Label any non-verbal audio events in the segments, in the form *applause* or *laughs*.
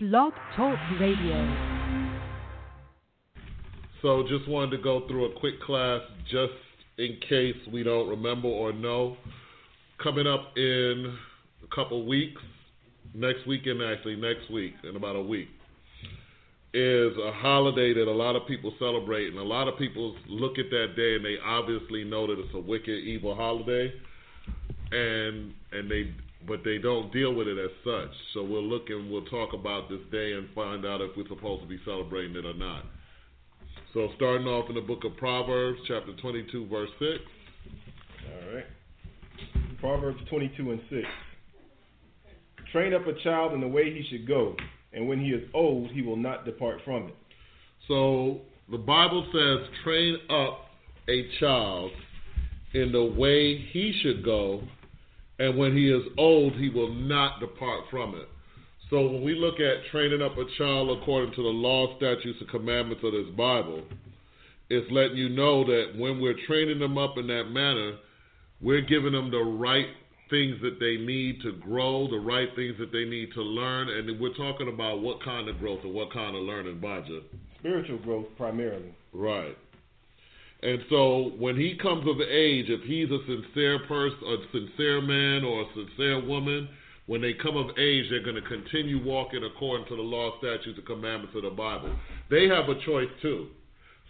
Blog Talk Radio. So just wanted to go through a quick class just in case we don't remember or know. Coming up in a couple weeks, next weekend actually, next week, in about a week, is a holiday that a lot of people celebrate. And a lot of people look at that day and they obviously know that it's a wicked, evil holiday. And and they but they don't deal with it as such. So we'll look and we'll talk about this day and find out if we're supposed to be celebrating it or not. So starting off in the book of Proverbs, chapter 22, verse 6. All right. Proverbs 22 and 6. Train up a child in the way he should go, and when he is old, he will not depart from it. So the Bible says, train up a child in the way he should go, and when he is old, he will not depart from it. So when we look at training up a child according to the law, statutes, and commandments of this Bible, it's letting you know that when we're training them up in that manner, we're giving them the right things that they need to grow, the right things that they need to learn, and we're talking about what kind of growth and what kind of learning, Baja. Spiritual growth primarily. Right. And so when he comes of age, if he's a sincere person, a sincere man or a sincere woman, when they come of age, they're going to continue walking according to the law, statutes, and commandments of the Bible. They have a choice too.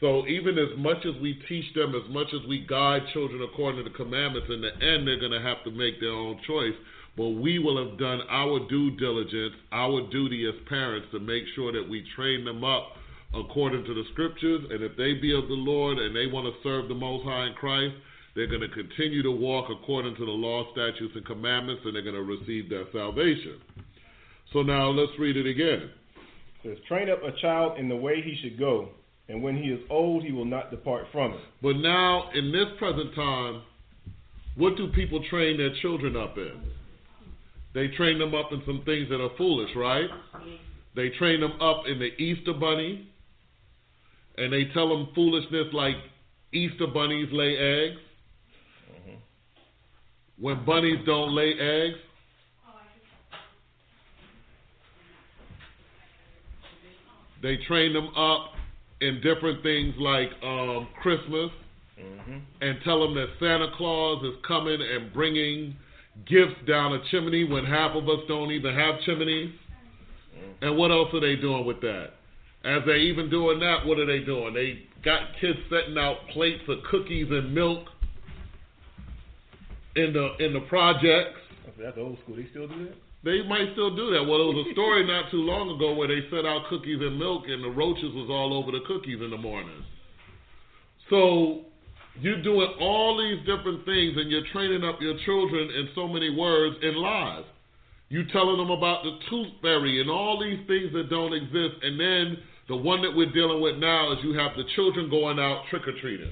So even as much as we teach them, as much as we guide children according to the commandments, in the end they're going to have to make their own choice. But we will have done our due diligence, our duty as parents to make sure that we train them up according to the scriptures. And if they be of the Lord and they want to serve the Most High in Christ, they're going to continue to walk according to the law, statutes, and commandments, and they're going to receive their salvation. So now let's read it again. It says, Train up a child in the way he should go, and when he is old, he will not depart from it. But now, in this present time, what do people train their children up in? They train them up in some things that are foolish, right? They train them up in the Easter bunny, and they tell them foolishness like Easter bunnies lay eggs. When bunnies don't lay eggs, they train them up in different things like um, Christmas Mm-hmm. and tell them that Santa Claus is coming and bringing gifts down a chimney when half of us don't even have chimneys. And what else are they doing with that? As they even doing that, what are they doing? They got kids setting out plates of cookies and milk in the in the projects. That's old school. They still do that? They might still do that. Well, there was a story not too long ago where they set out cookies and milk, and the roaches was all over the cookies in the morning. So you're doing all these different things, and you're training up your children in so many words and lies. You telling them about the tooth fairy and all these things that don't exist, and then the one that we're dealing with now is you have the children going out trick or treating,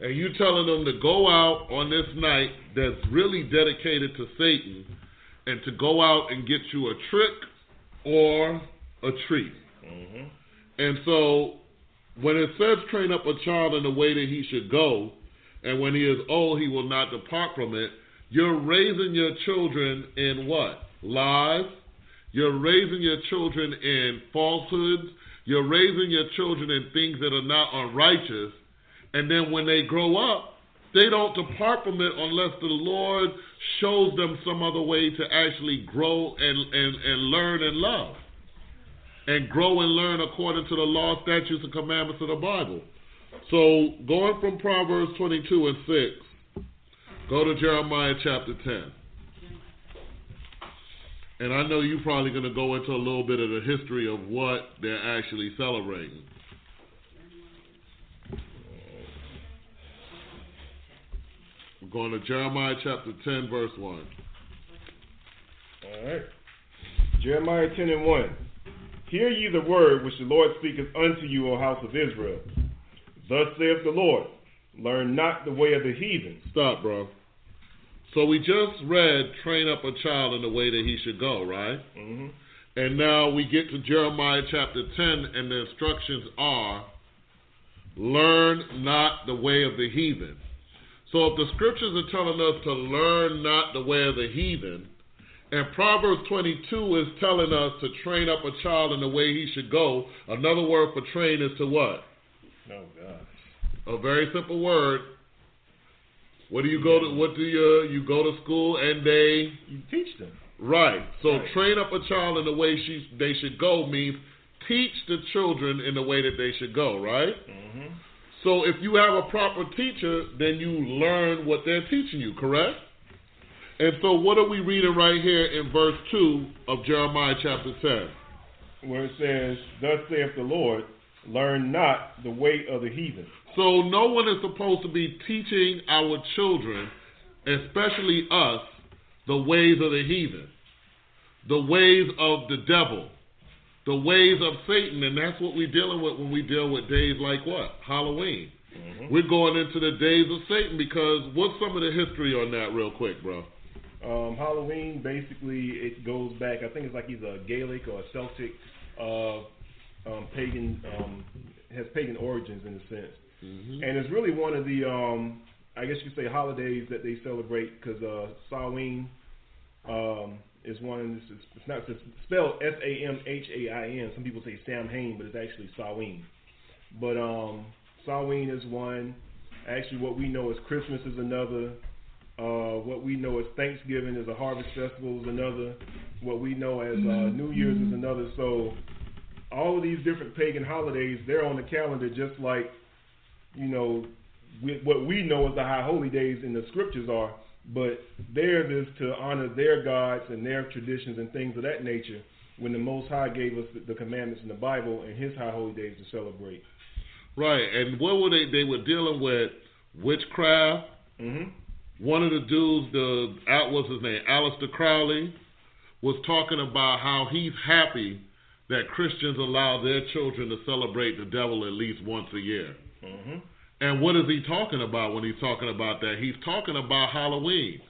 and you telling them to go out on this night that's really dedicated to Satan, and to go out and get you a trick or a treat. Mm-hmm. And so when it says train up a child in the way that he should go, and when he is old, he will not depart from it, you're raising your children in what? Lies. You're raising your children in falsehoods. You're raising your children in things that are not unrighteous. And then when they grow up, they don't depart from it unless the Lord shows them some other way to actually grow and, and, and learn and love and grow and learn according to the law, statutes, and commandments of the Bible. So, going from Proverbs 22 and 6, go to Jeremiah chapter 10. And I know you're probably going to go into a little bit of the history of what they're actually celebrating. We're going to Jeremiah chapter 10, verse 1. All right. Jeremiah 10 and 1. Hear ye the word which the Lord speaketh unto you, O house of Israel. Thus saith the Lord, learn not the way of the heathen. Stop, bro. So we just read train up a child in the way that he should go, right? Mm-hmm. And now we get to Jeremiah chapter 10, and the instructions are learn not the way of the heathen. So if the scriptures are telling us to learn not the way of the heathen, And Proverbs 22 is telling us to train up a child in the way he should go. Another word for train is to what? Oh gosh. A very simple word. What do you go to? What do you you go to school and they You teach them. right? So Right. train up a child in the way she they should go means teach the children in the way that they should go. Right? Mm-hmm. So if you have a proper teacher, then you learn what they're teaching you, correct? And so what are we reading right here in verse 2 of Jeremiah chapter 10? Where it says, Thus saith the Lord, learn not the way of the heathen. So no one is supposed to be teaching our children, especially us, the ways of the heathen, the ways of the devil, the ways of Satan, and that's what we're dealing with when we deal with days like what? Halloween. We're going into the days of Satan because what's some of the history on that, real quick, bro? Um, Halloween, basically, it goes back, I think it's like either a Gaelic or a Celtic uh, um, pagan, um, has pagan origins in a sense. And it's really one of the, um, I guess you could say, holidays that they celebrate because uh, Samhain um, is one, and it's, it's not it's spelled S A M H A I N. Some people say Samhain, but it's actually Samhain. But um, Samhain is one. Actually, what we know as Christmas is another. Uh, what we know as Thanksgiving is a harvest festival is another. What we know as uh, New Year's is another. So all of these different pagan holidays, they're on the calendar just like, you know, what we know as the high holy days in the scriptures are. But theirs is to honor their gods and their traditions and things of that nature. When the Most High gave us the, commandments in the Bible and His high holy days to celebrate. Right, and what were they? They were dealing with witchcraft. hmm One of the dudes, the out what's his name, Aleister Crowley, was talking about how he's happy that Christians allow their children to celebrate the devil at least once a year. Hmm And what is he talking about when he's talking about that? He's talking about Halloween.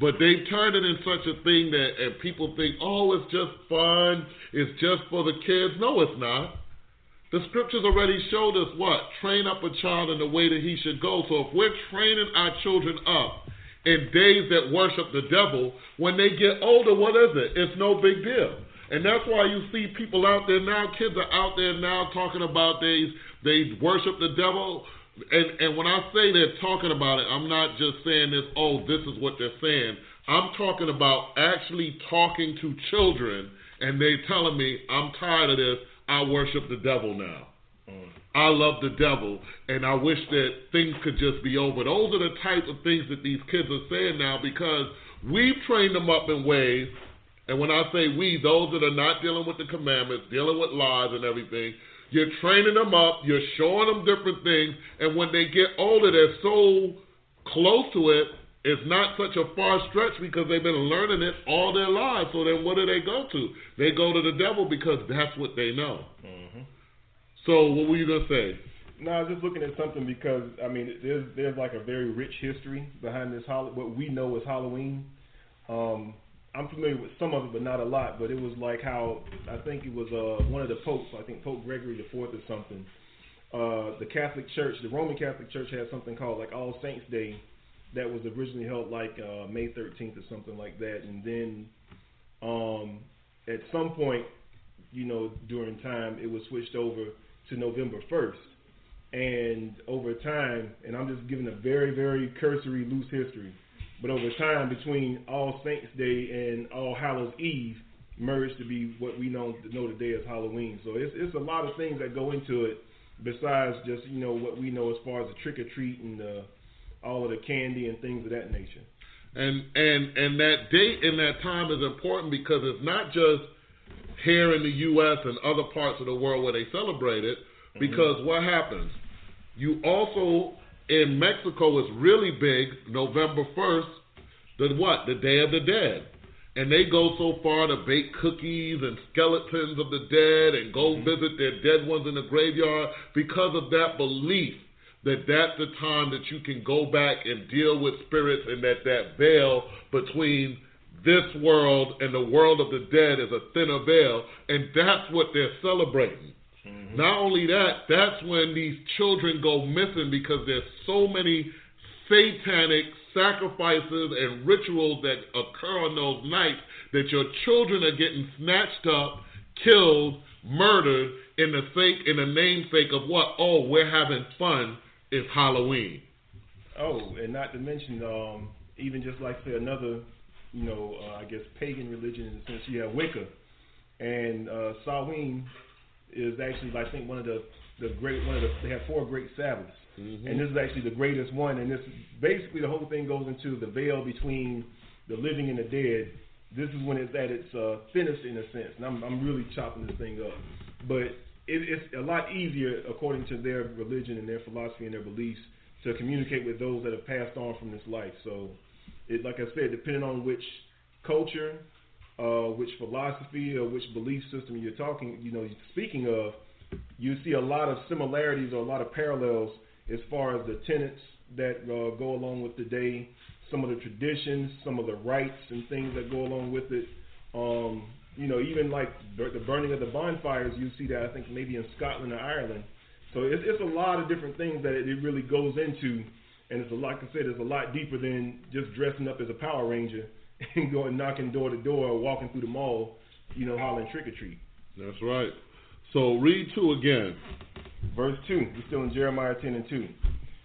But they've turned it in such a thing that and people think, oh, it's just fun, it's just for the kids. No, it's not. The scriptures already showed us what? Train up a child in the way that he should go. So if we're training our children up in days that worship the devil, when they get older, what is it? It's no big deal. And that's why you see people out there now, kids are out there now talking about they they worship the devil. And and when I say they're talking about it, I'm not just saying this, oh, this is what they're saying. I'm talking about actually talking to children and they telling me, I'm tired of this. I worship the devil now. Uh-huh. I love the devil, and I wish that things could just be over. Those are the type of things that these kids are saying now because we've trained them up in ways, and when I say we, those that are not dealing with the commandments, dealing with lies and everything, you're training them up, you're showing them different things, and when they get older, they're so close to it, it's not such a far stretch because they've been learning it all their lives. So then what do they go to? They go to the devil because that's what they know. hmm So what were you gonna say? No, I was just looking at something because I mean, there's there's like a very rich history behind this hol- what we know as Halloween. Um, I'm familiar with some of it, but not a lot. But it was like how I think it was uh, one of the popes, I think Pope Gregory the Fourth or something. Uh, the Catholic Church, the Roman Catholic Church, had something called like All Saints Day, that was originally held like uh, May 13th or something like that, and then um, at some point, you know, during time, it was switched over to November 1st. And over time, and I'm just giving a very, very cursory, loose history, but over time, between All Saints Day and All Hallows Eve, merged to be what we know know today as Halloween. So it's it's a lot of things that go into it besides just you know what we know as far as the trick or treat and uh, all of the candy and things of that nature. And and and that date and that time is important because it's not just here in the U.S. and other parts of the world where they celebrate it. Because what happens? You also in Mexico is really big. November first, the what? The Day of the Dead. And they go so far to bake cookies and skeletons of the dead and go mm-hmm. visit their dead ones in the graveyard because of that belief that that's the time that you can go back and deal with spirits and that that veil between this world and the world of the dead is a thinner veil and that's what they're celebrating not only that that's when these children go missing because there's so many satanic sacrifices and rituals that occur on those nights that your children are getting snatched up, killed, murdered in the sake in the namesake of what? Oh, we're having fun. It's Halloween. Oh, and not to mention, um, even just like say another, you know, uh, I guess pagan religion in the sense you have Wicca, and uh, Samhain is actually I think one of the the great one of the they have four great Sabbaths, mm-hmm. and this is actually the greatest one. And this basically the whole thing goes into the veil between the living and the dead. This is when it's at its uh, thinnest in a sense, and I'm I'm really chopping this thing up, but it, it's a lot easier according to their religion and their philosophy and their beliefs to communicate with those that have passed on from this life. So, it like I said, depending on which culture, uh, which philosophy, or which belief system you're talking, you know, speaking of you see a lot of similarities or a lot of parallels as far as the tenets that uh, go along with the day, some of the traditions, some of the rites and things that go along with it. Um, you know, even like the burning of the bonfires, you see that I think maybe in Scotland or Ireland. So it's, it's a lot of different things that it, it really goes into, and it's a, like I said, it's a lot deeper than just dressing up as a Power Ranger *laughs* and going knocking door to door or walking through the mall, you know, hollering trick or treat. That's right. So read 2 again. Verse 2. We're still in Jeremiah 10 and 2. It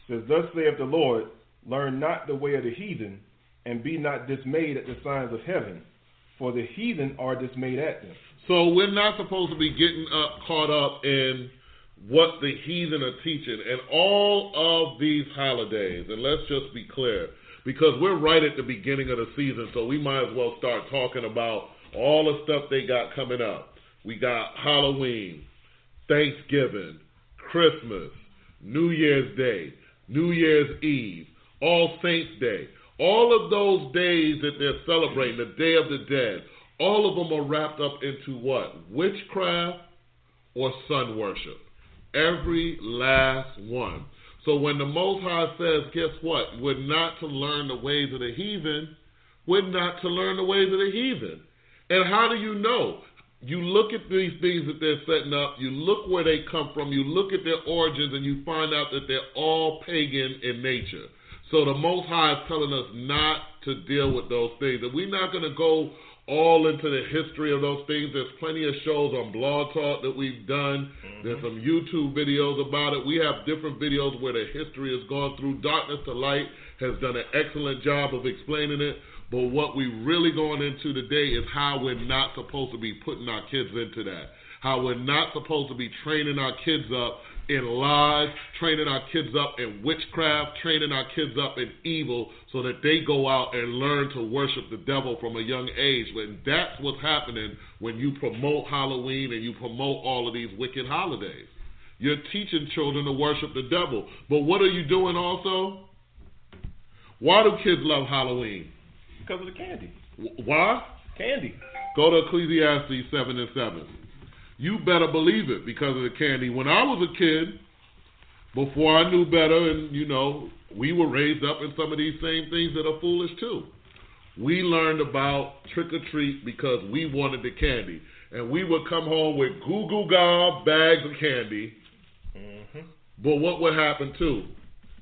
says, Thus saith the Lord, Learn not the way of the heathen, and be not dismayed at the signs of heaven, for the heathen are dismayed at them. So we're not supposed to be getting up, caught up in what the heathen are teaching and all of these holidays. And let's just be clear, because we're right at the beginning of the season, so we might as well start talking about all the stuff they got coming up. We got Halloween, Thanksgiving, Christmas, New Year's Day, New Year's Eve, All Saints Day. All of those days that they're celebrating, the Day of the Dead, all of them are wrapped up into what? Witchcraft or sun worship. Every last one. So when the Most High says, guess what? We're not to learn the ways of the heathen. We're not to learn the ways of the heathen. And how do you know? you look at these things that they're setting up, you look where they come from, you look at their origins, and you find out that they're all pagan in nature. So the Most High is telling us not to deal with those things. And we're not going to go all into the history of those things. There's plenty of shows on Blog Talk that we've done. Mm-hmm. There's some YouTube videos about it. We have different videos where the history has gone through. Darkness to Light has done an excellent job of explaining it. But what we're really going into today is how we're not supposed to be putting our kids into that. How we're not supposed to be training our kids up in lies, training our kids up in witchcraft, training our kids up in evil so that they go out and learn to worship the devil from a young age. And that's what's happening when you promote Halloween and you promote all of these wicked holidays. You're teaching children to worship the devil. But what are you doing also? Why do kids love Halloween? Because of the candy. Why? Candy. Go to Ecclesiastes 7 and 7. You better believe it because of the candy. When I was a kid, before I knew better, and you know, we were raised up in some of these same things that are foolish too. We learned about trick or treat because we wanted the candy. And we would come home with goo goo gaga bags of candy. Mm-hmm. But what would happen too?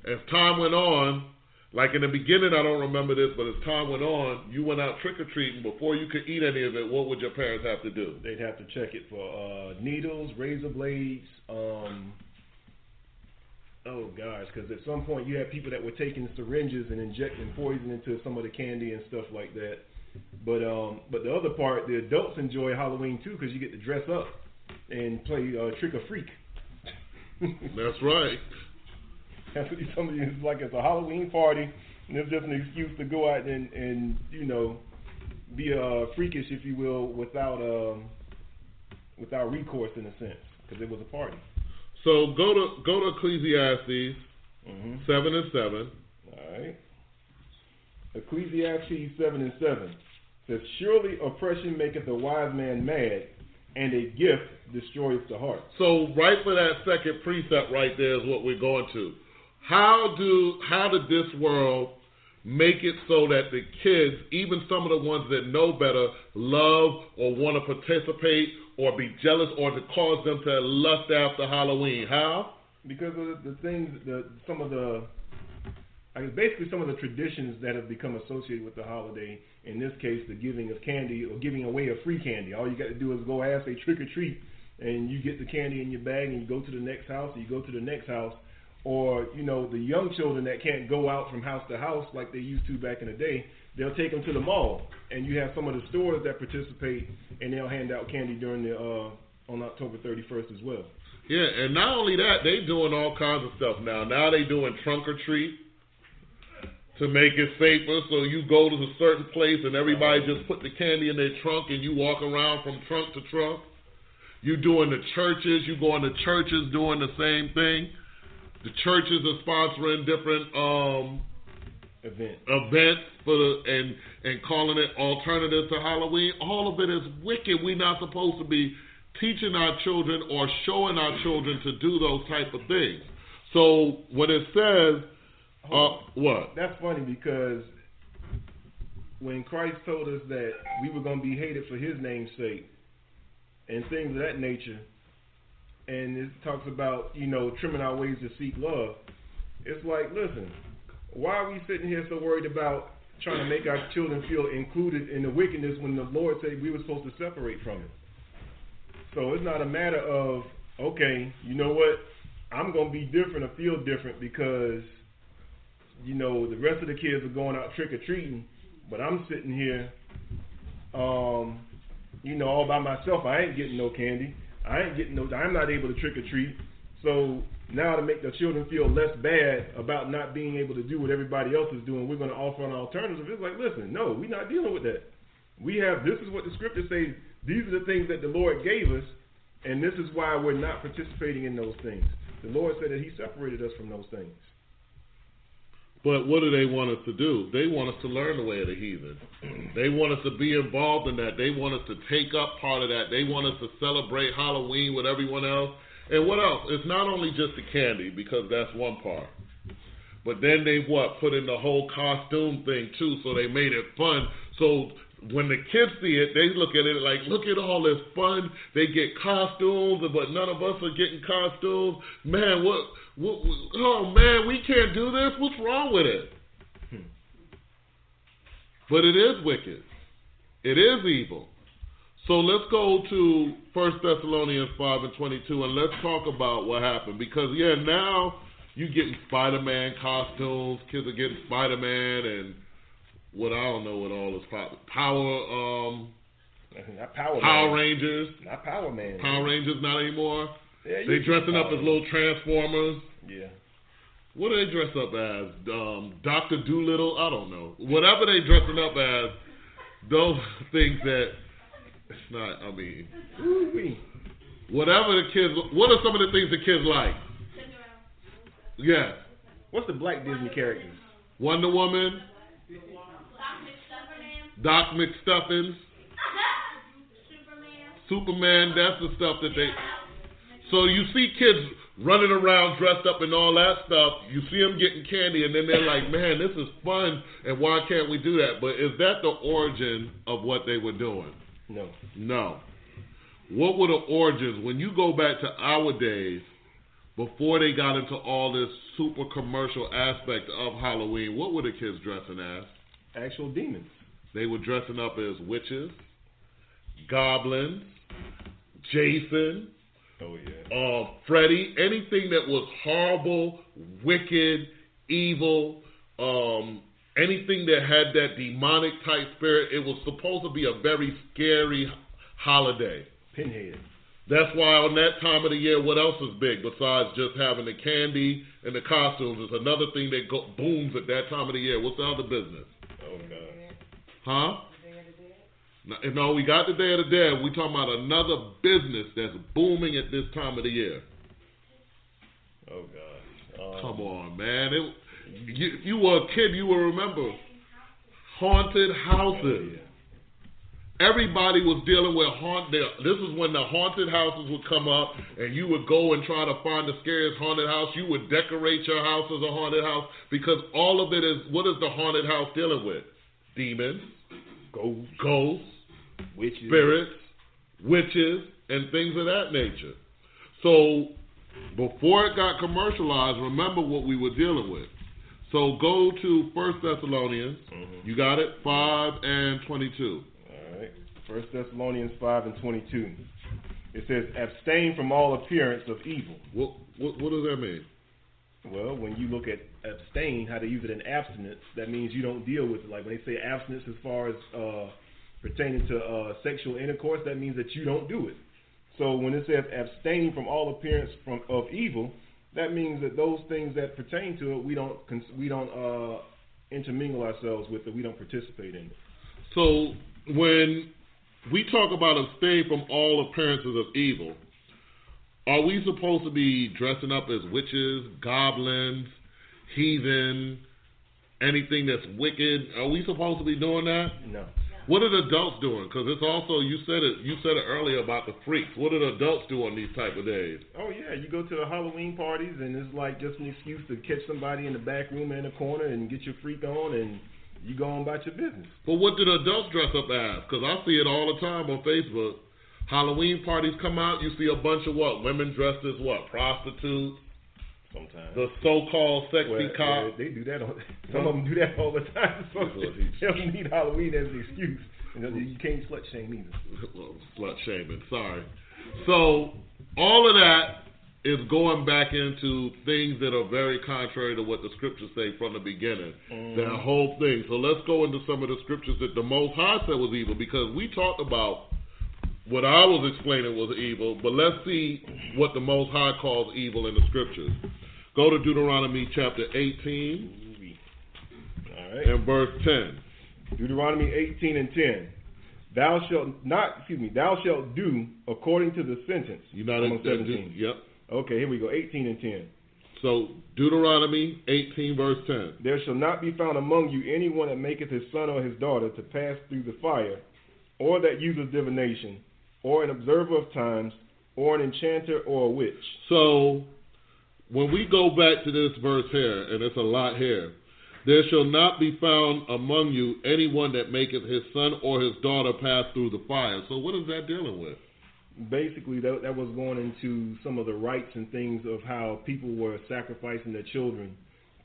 As time went on, like in the beginning, I don't remember this, but as time went on, you went out trick or treating. Before you could eat any of it, what would your parents have to do? They'd have to check it for uh, needles, razor blades. Um, oh gosh, because at some point you had people that were taking syringes and injecting poison into some of the candy and stuff like that. But um, but the other part, the adults enjoy Halloween too because you get to dress up and play uh, trick or freak. That's right. That's what somebody is like. It's a Halloween party, and it's just an excuse to go out and and you know be uh, freakish, if you will, without um, without recourse in a sense, because it was a party. So go to go to Ecclesiastes mm-hmm. seven and seven. All right. Ecclesiastes seven and seven says, "Surely oppression maketh a wise man mad, and a gift destroys the heart." So right for that second precept right there is what we're going to. How do how did this world make it so that the kids, even some of the ones that know better, love or want to participate or be jealous or to cause them to lust after Halloween? How? Because of the things, the some of the I guess basically some of the traditions that have become associated with the holiday. In this case, the giving of candy or giving away of free candy. All you got to do is go ask a trick or treat, and you get the candy in your bag, and you go to the next house, and you go to the next house. Or you know the young children that can't go out from house to house like they used to back in the day, they'll take them to the mall, and you have some of the stores that participate, and they'll hand out candy during the uh, on October 31st as well. Yeah, and not only that, they doing all kinds of stuff now. Now they doing trunk or treat to make it safer. So you go to a certain place and everybody just put the candy in their trunk and you walk around from trunk to trunk. You doing the churches, you going to churches doing the same thing. The churches are sponsoring different um, Event. events for the and and calling it alternative to Halloween. All of it is wicked. We're not supposed to be teaching our children or showing our children to do those type of things. So when it says, uh, what? That's funny because when Christ told us that we were going to be hated for His name's sake and things of that nature, and it talks about you know trimming our ways to seek love. It's like, listen, why are we sitting here so worried about trying to make our children feel included in the wickedness when the Lord said we were supposed to separate from it? So it's not a matter of okay, you know what, I'm gonna be different or feel different because you know the rest of the kids are going out trick or treating, but I'm sitting here, um, you know, all by myself. I ain't getting no candy. I ain't getting no. I'm not able to trick or treat. So now to make the children feel less bad about not being able to do what everybody else is doing, we're going to offer an alternative. It's like, listen, no, we're not dealing with that. We have this is what the scripture says. These are the things that the Lord gave us, and this is why we're not participating in those things. The Lord said that He separated us from those things. But what do they want us to do? They want us to learn the way of the heathen. *clears throat* They want us to be involved in that. They want us to take up part of that. They want us to celebrate Halloween with everyone else. And what else? It's not only just the candy, because that's one part. But then they what? Put in the whole costume thing too, so they made it fun. So when the kids see it, they look at it like, look at all this fun. They get costumes, but none of us are getting costumes. Man, what? what, what oh man, we can't do this. What's wrong with it? Hmm. But it is wicked. It is evil. So let's go to First Thessalonians five and twenty two, and let's talk about what happened. Because yeah, now you getting Spider Man costumes. Kids are getting Spider Man and what I don't know what all is power power um *laughs* Not Power Power Man. Rangers. Not Power Man. Power Rangers not anymore. Yeah, They can dressing up as little Transformers. Yeah. What do they dress up as? Um, Doctor Dolittle? I don't know. Whatever they dressing up as, those *laughs* things that it's not. I mean, Ooh-wee. whatever the kids. What are some of the things the kids like? Yeah. What's the black Disney characters? Wonder Woman, Doc McStuffins, Superman. That's the stuff that they. So you see kids running around dressed up and all that stuff. You see them getting candy, and then they're like, "Man, this is fun." And why can't we do that? But is that the origin of what they were doing? No. No. What were the origins? When you go back to our days, before they got into all this super commercial aspect of Halloween, what were the kids dressing as? Actual demons. They were dressing up as witches, goblins, Jason, Oh yeah. uh, Freddy, anything that was horrible, wicked, evil, um, anything that had that demonic type spirit, it was supposed to be a very scary holiday. Pinhead. That's why on that time of the year, what else is big besides just having the candy and the costumes? It's another thing that go, booms at that time of the year. What's the other business? Oh god. Huh? No, no, we got the Day of the Dead. We talking about another business that's booming at this time of the year. Oh god. Um, Come on, man. It, you, if you were a kid, you will remember haunted houses. Everybody was dealing with haunt. This is when the haunted houses would come up, and you would go and try to find the scariest haunted house. You would decorate your house as a haunted house because all of it is what is the haunted house dealing with? Demons, Ghosts, ghosts, witches. spirits, witches, and things of that nature. So before it got commercialized, remember what we were dealing with. So go to First Thessalonians. Mhm. You got it? 5 and 22. All right. First Thessalonians five and twenty two. It says, "Abstain from all appearance of evil." What, what, what does that mean? Well, when you look at abstain, how they use it in abstinence, that means you don't deal with it. Like when they say abstinence as far as uh, pertaining to uh, sexual intercourse, that means that you don't do it. So when it says abstain from all appearance from of evil, that means that those things that pertain to it, we don't we don't uh, intermingle ourselves with it. We don't participate in it. So when we talk about abstain from all appearances of evil, are we supposed to be dressing up as witches, goblins, heathen, anything that's wicked? Are we supposed to be doing that? No. What are the adults doing? Because it's also you said it you said it earlier about the freaks. What do the adults do on these type of days? Oh yeah, you go to the Halloween parties and it's like just an excuse to catch somebody in the back room in the corner and get your freak on and you go on about your business. But what do the adults dress up as? Because I see it all the time on Facebook. Halloween parties come out, you see a bunch of what? Women dressed as what? Prostitutes, Sometimes. the so-called sexy Well, cop. well, they do that. On, *laughs* some of them do that all the time. *laughs* So they don't need Halloween as an excuse. You, know, you can't slut shame either. *laughs* well, slut shaming. Sorry. So all of that is going back into things that are very contrary to what the scriptures say from the beginning. Mm-hmm. That whole thing. So let's go into some of the scriptures that the Most High said was evil, because we talked about what I was explaining was evil, but let's see what the Most High calls evil in the scriptures. Go to Deuteronomy chapter 18 All right. and verse 10. Deuteronomy 18 and 10. Thou shalt not, excuse me, thou shalt do according to the sentence. You know I'm on that- that- 17. Yep. Okay, here we go. 18 and 10. So Deuteronomy 18 verse 10. There shall not be found among you anyone that maketh his son or his daughter to pass through the fire, or that uses divination, or an observer of times, or an enchanter or a witch. So when we go back to this verse here, and it's a lot here, there shall not be found among you anyone that maketh his son or his daughter pass through the fire. So what is that dealing with? Basically, that, that was going into some of the rites and things of how people were sacrificing their children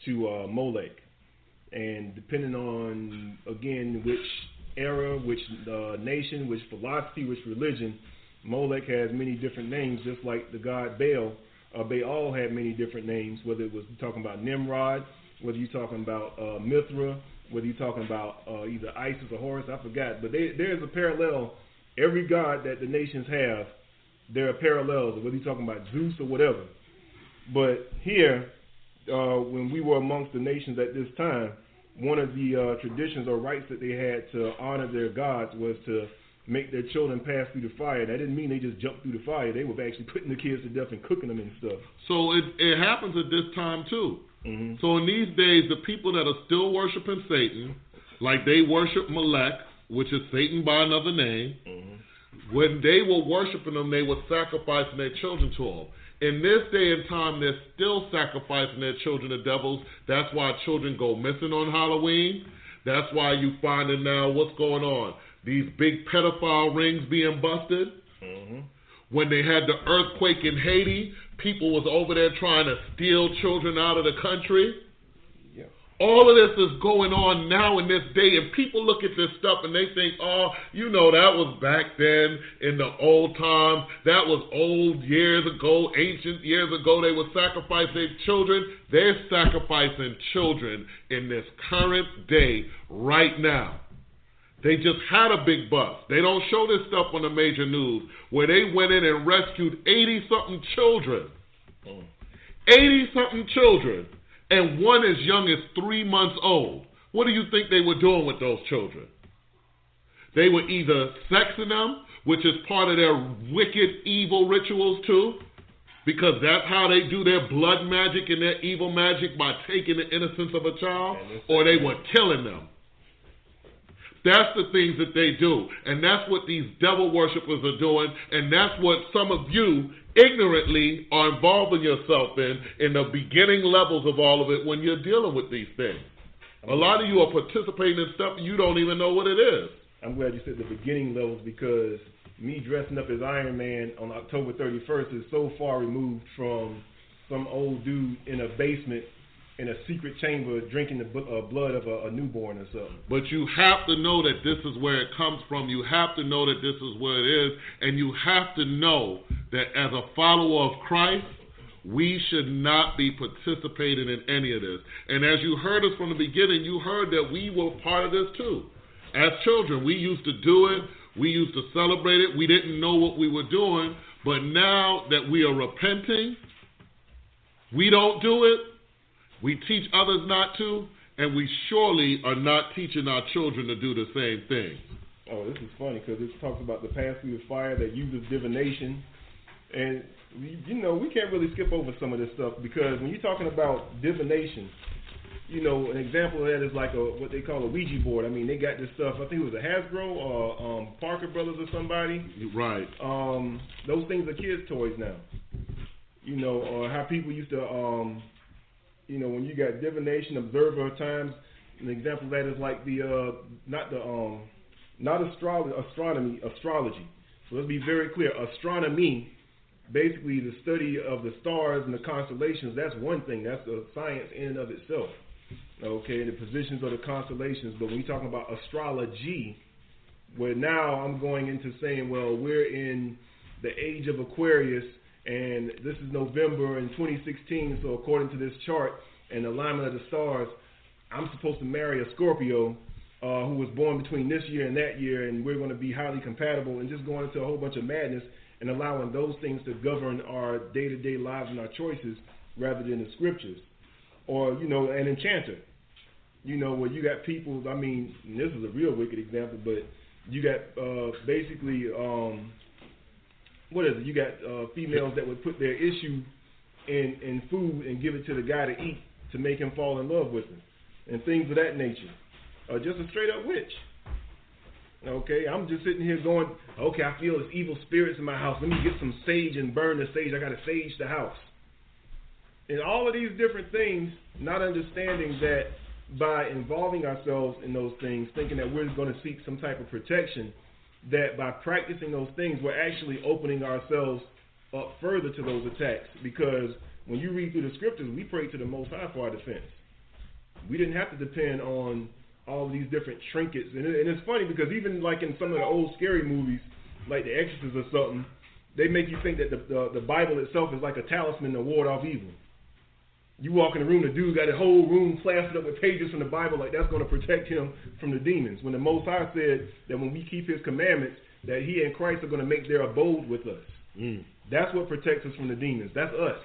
to uh, Molech. And depending on, again, which era, which uh, nation, which philosophy, which religion, Molech has many different names, just like the god Baal. Uh, Baal had many different names, whether it was talking about Nimrod, whether you're talking about uh, Mithra, whether you're talking about uh, either Isis or Horus, I forgot. But they, there's a parallel. Every god that the nations have, there are parallels, whether you're talking about Zeus or whatever. But here, uh, when we were amongst the nations at this time, one of the uh, traditions or rites that they had to honor their gods was to make their children pass through the fire. That didn't mean they just jumped through the fire. They were actually putting the kids to death and cooking them and stuff. So it, it happens at this time too. hmm So in these days, the people that are still worshiping Satan, like they worship Molech, which is Satan by another name, hmm when they were worshiping them, they were sacrificing their children to them. In this day and time, they're still sacrificing their children to devils. That's why children go missing on Halloween. That's why you finding now what's going on. These big pedophile rings being busted. hmm When they had the earthquake in Haiti, people was over there trying to steal children out of the country. All of this is going on now in this day, and people look at this stuff and they think, oh, you know, that was back then in the old times. That was old years ago, ancient years ago. They were sacrificing children. They're sacrificing children in this current day right now. They just had a big bust. They don't show this stuff on the major news where they went in and rescued 80 something children. 80 something children, and one as young as three months old. What do you think they were doing with those children? They were either sexing them, which is part of their wicked, evil rituals too, because that's how they do their blood magic and their evil magic by taking the innocence of a child, or they were killing them. That's the things that they do. And that's what these devil worshippers are doing. And that's what some of you ignorantly are involving yourself in in the beginning levels of all of it when you're dealing with these things. A lot of you are participating in stuff you don't even know what it is. I'm glad you said the beginning levels because me dressing up as Iron Man on October 31st is so far removed from some old dude in a basement in a secret chamber drinking the uh, blood of a, a, newborn or something. But you have to know that this is where it comes from. You have to know that this is where it is. And you have to know that as a follower of Christ, we should not be participating in any of this. And as you heard us from the beginning, you heard that we were part of this too. As children, we used to do it, we used to celebrate it, we didn't know what we were doing. But now that we are repenting, we don't do it, we teach others not to, and we surely are not teaching our children to do the same thing. Oh, this is funny because it talks about the through the fire that uses divination. And, you know, we can't really skip over some of this stuff because when you're talking about divination, you know, an example of that is like a what they call a Ouija board. I mean, they got this stuff. I think it was a Hasbro or um, Parker Brothers or somebody. Right. Um, those things are kids' toys now. You know, or how people used to, um, you know, when you got divination, observer times. An example of that is like the uh, not the um, not astrology, astronomy, astrology. So let's be very clear. Astronomy, basically the study of the stars and the constellations. That's one thing. That's a science in and of itself okay, the positions of the constellations. But when we talking about astrology, where now I'm going into saying, well, we're in the age of Aquarius, and this is November in 2016. So according to this chart and alignment of the stars, I'm supposed to marry a Scorpio uh, who was born between this year and that year, and we're going to be highly compatible, and just going into a whole bunch of madness and allowing those things to govern our day-to-day lives and our choices rather than the scriptures or you know an enchanter. You know where you got people. I mean, this is a real wicked example, but you got uh, basically um, what is it? You got uh, females that would put their issue in in food and give it to the guy to eat to make him fall in love with them, and things of that nature. Uh, just a straight up witch. Okay, I'm just sitting here going, okay, I feel there's evil spirits in my house. Let me get some sage and burn the sage. I got to sage the house in all of these different things, not understanding that by involving ourselves in those things, thinking that we're going to seek some type of protection, that by practicing those things, we're actually opening ourselves up further to those attacks. Because when you read through the scriptures, we pray to the Most High for our defense. We didn't have to depend on all these different trinkets. And, it, and it's funny because even like in some of the old scary movies, like The Exorcist or something, they make you think that the, the, the Bible itself is like a talisman to ward off evil. You walk in the room, the dude got a whole room plastered up with pages from the Bible, like that's going to protect him from the demons. When the Most High said that when we keep His commandments, that He and Christ are going to make their abode with us. Mm. That's what protects us from the demons. That's us.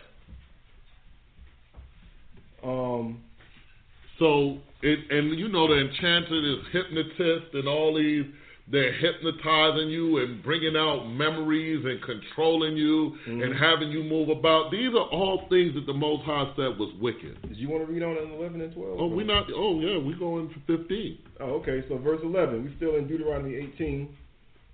Um. So, it, and you know, the enchanted is hypnotist and all these they're hypnotizing you and bringing out memories and controlling you mm-hmm. and having you move about. These are all things that the Most High said was wicked. Did you want to read on in 11 and 12? Oh, we not. Oh, yeah, we going for 15. Oh, okay. So verse 11, we still in Deuteronomy 18,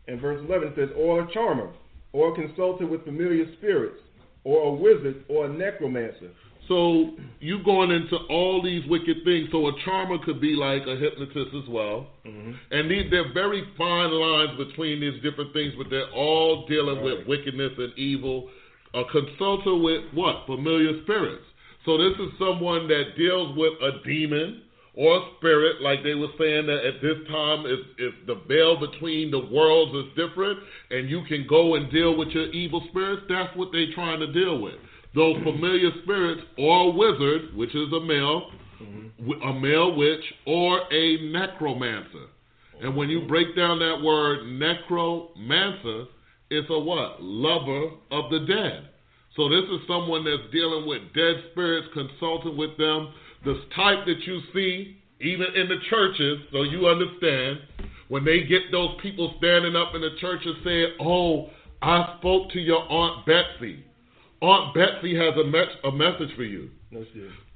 and verse 11 says, "Or a charmer, or a consultant with familiar spirits, or a wizard, or a necromancer." So you going into all these wicked things. So a charmer could be like a hypnotist as well, mm-hmm. and these they're very fine lines between these different things, but they're all dealing right. with wickedness and evil. A consultant with what familiar spirits. So this is someone that deals with a demon or a spirit, like they were saying that at this time, if, if the veil between the worlds is different, and you can go and deal with your evil spirits, that's what they're trying to deal with those familiar spirits or a wizard, which is a male, mm-hmm. a male witch, or a necromancer. And when you break down that word necromancer, it's a what? Lover of the dead. So this is someone that's dealing with dead spirits, consulting with them. This type that you see even in the churches, so you understand, when they get those people standing up in the churches saying, "Oh, I spoke to your aunt Betsy." Aunt Betsy has a, me- a message for you. No.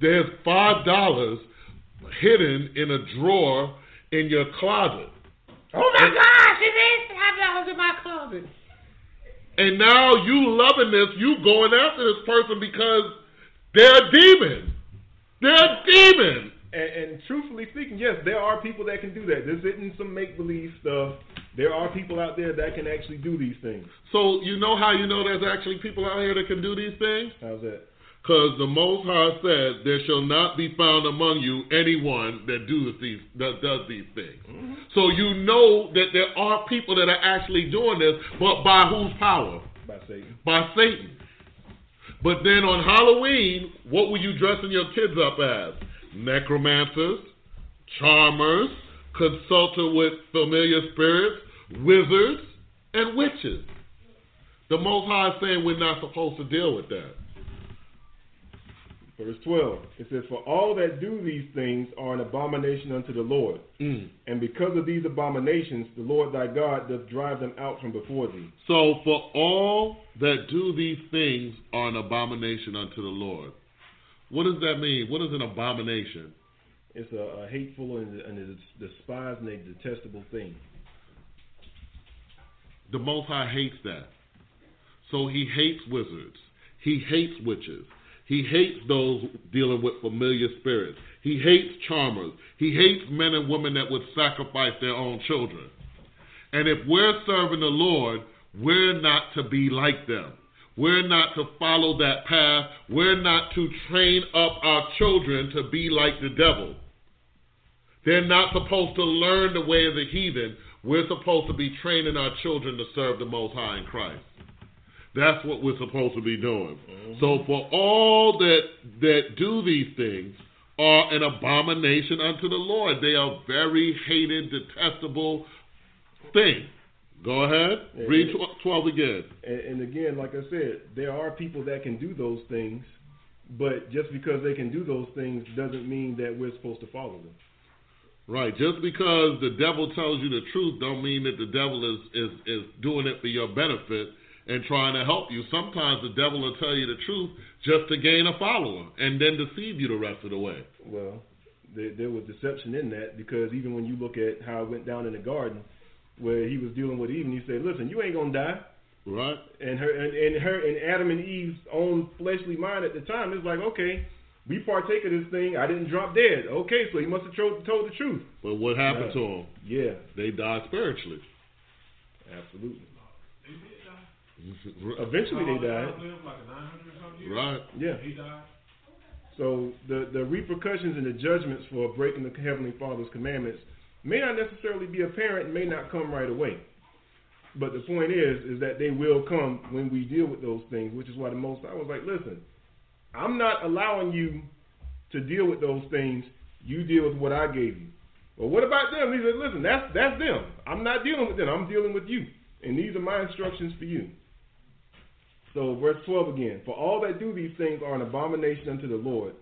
There's five dollars hidden in a drawer in your closet. Oh my gosh, it is five dollars in my closet. And now you loving this, you going after this person because they're demons. They're demons. And, and truthfully speaking, yes, there are people that can do that. This isn't some make believe stuff. There are people out there that can actually do these things. So you know how you know there's actually people out here that can do these things? How's that? Because the Most High said, "There shall not be found among you anyone that doeth these that does these things." Mm-hmm. So you know that there are people that are actually doing this, but by whose power? by Satan. By Satan. But then on Halloween, what were you dressing your kids up as? Necromancers, charmers, consulted with familiar spirits, wizards, and witches. The Most High is saying we're not supposed to deal with that. Verse 12, it says, For all that do these things are an abomination unto the Lord. Mm. And because of these abominations, the Lord thy God doth drive them out from before thee. So, for all that do these things are an abomination unto the Lord. What does that mean? What is an abomination? It's a, a hateful and, and despised and a detestable thing. The Most High hates that. So he hates wizards. He hates witches. He hates those dealing with familiar spirits. He hates charmers. He hates men and women that would sacrifice their own children. And if we're serving the Lord, we're not to be like them. We're not to follow that path. We're not to train up our children to be like the devil. They're not supposed to learn the way of the heathen. We're supposed to be training our children to serve the Most High in Christ. That's what we're supposed to be doing. Mm-hmm. So for all that that do these things are an abomination unto the Lord. They are very hated, detestable thing. Go ahead. Yeah, Read. 12 again. And, and again, like I said, there are people that can do those things, but just because they can do those things doesn't mean that we're supposed to follow them. Right. Just because the devil tells you the truth don't mean that the devil is, is, is doing it for your benefit and trying to help you. Sometimes the devil will tell you the truth just to gain a follower and then deceive you the rest of the way. Well, there, there was deception in that because even when you look at how it went down in the garden, where he was dealing with Eve, and he said, "Listen, you ain't gonna die." Right? And her and, and her and Adam and Eve's own fleshly mind at the time is like, okay, we partake of this thing. I didn't drop dead. Okay, so he must have told, told the truth. But what happened Right. to him? Yeah, They died spiritually. absolutely. They did die. *laughs* Eventually they died. Adam lived, like a 900 or something years? right. Yeah. He died. So the the repercussions and the judgments for breaking the heavenly Father's commandments may not necessarily be apparent, and may not come right away. But the point is, is that they will come when we deal with those things, which is why the Most I was like, listen, I'm not allowing you to deal with those things. You deal with what I gave you. Well, what about them? He said, listen, that's that's them. I'm not dealing with them. I'm dealing with you, and these are my instructions for you. So verse 12 again, for all that do these things are an abomination unto the Lord,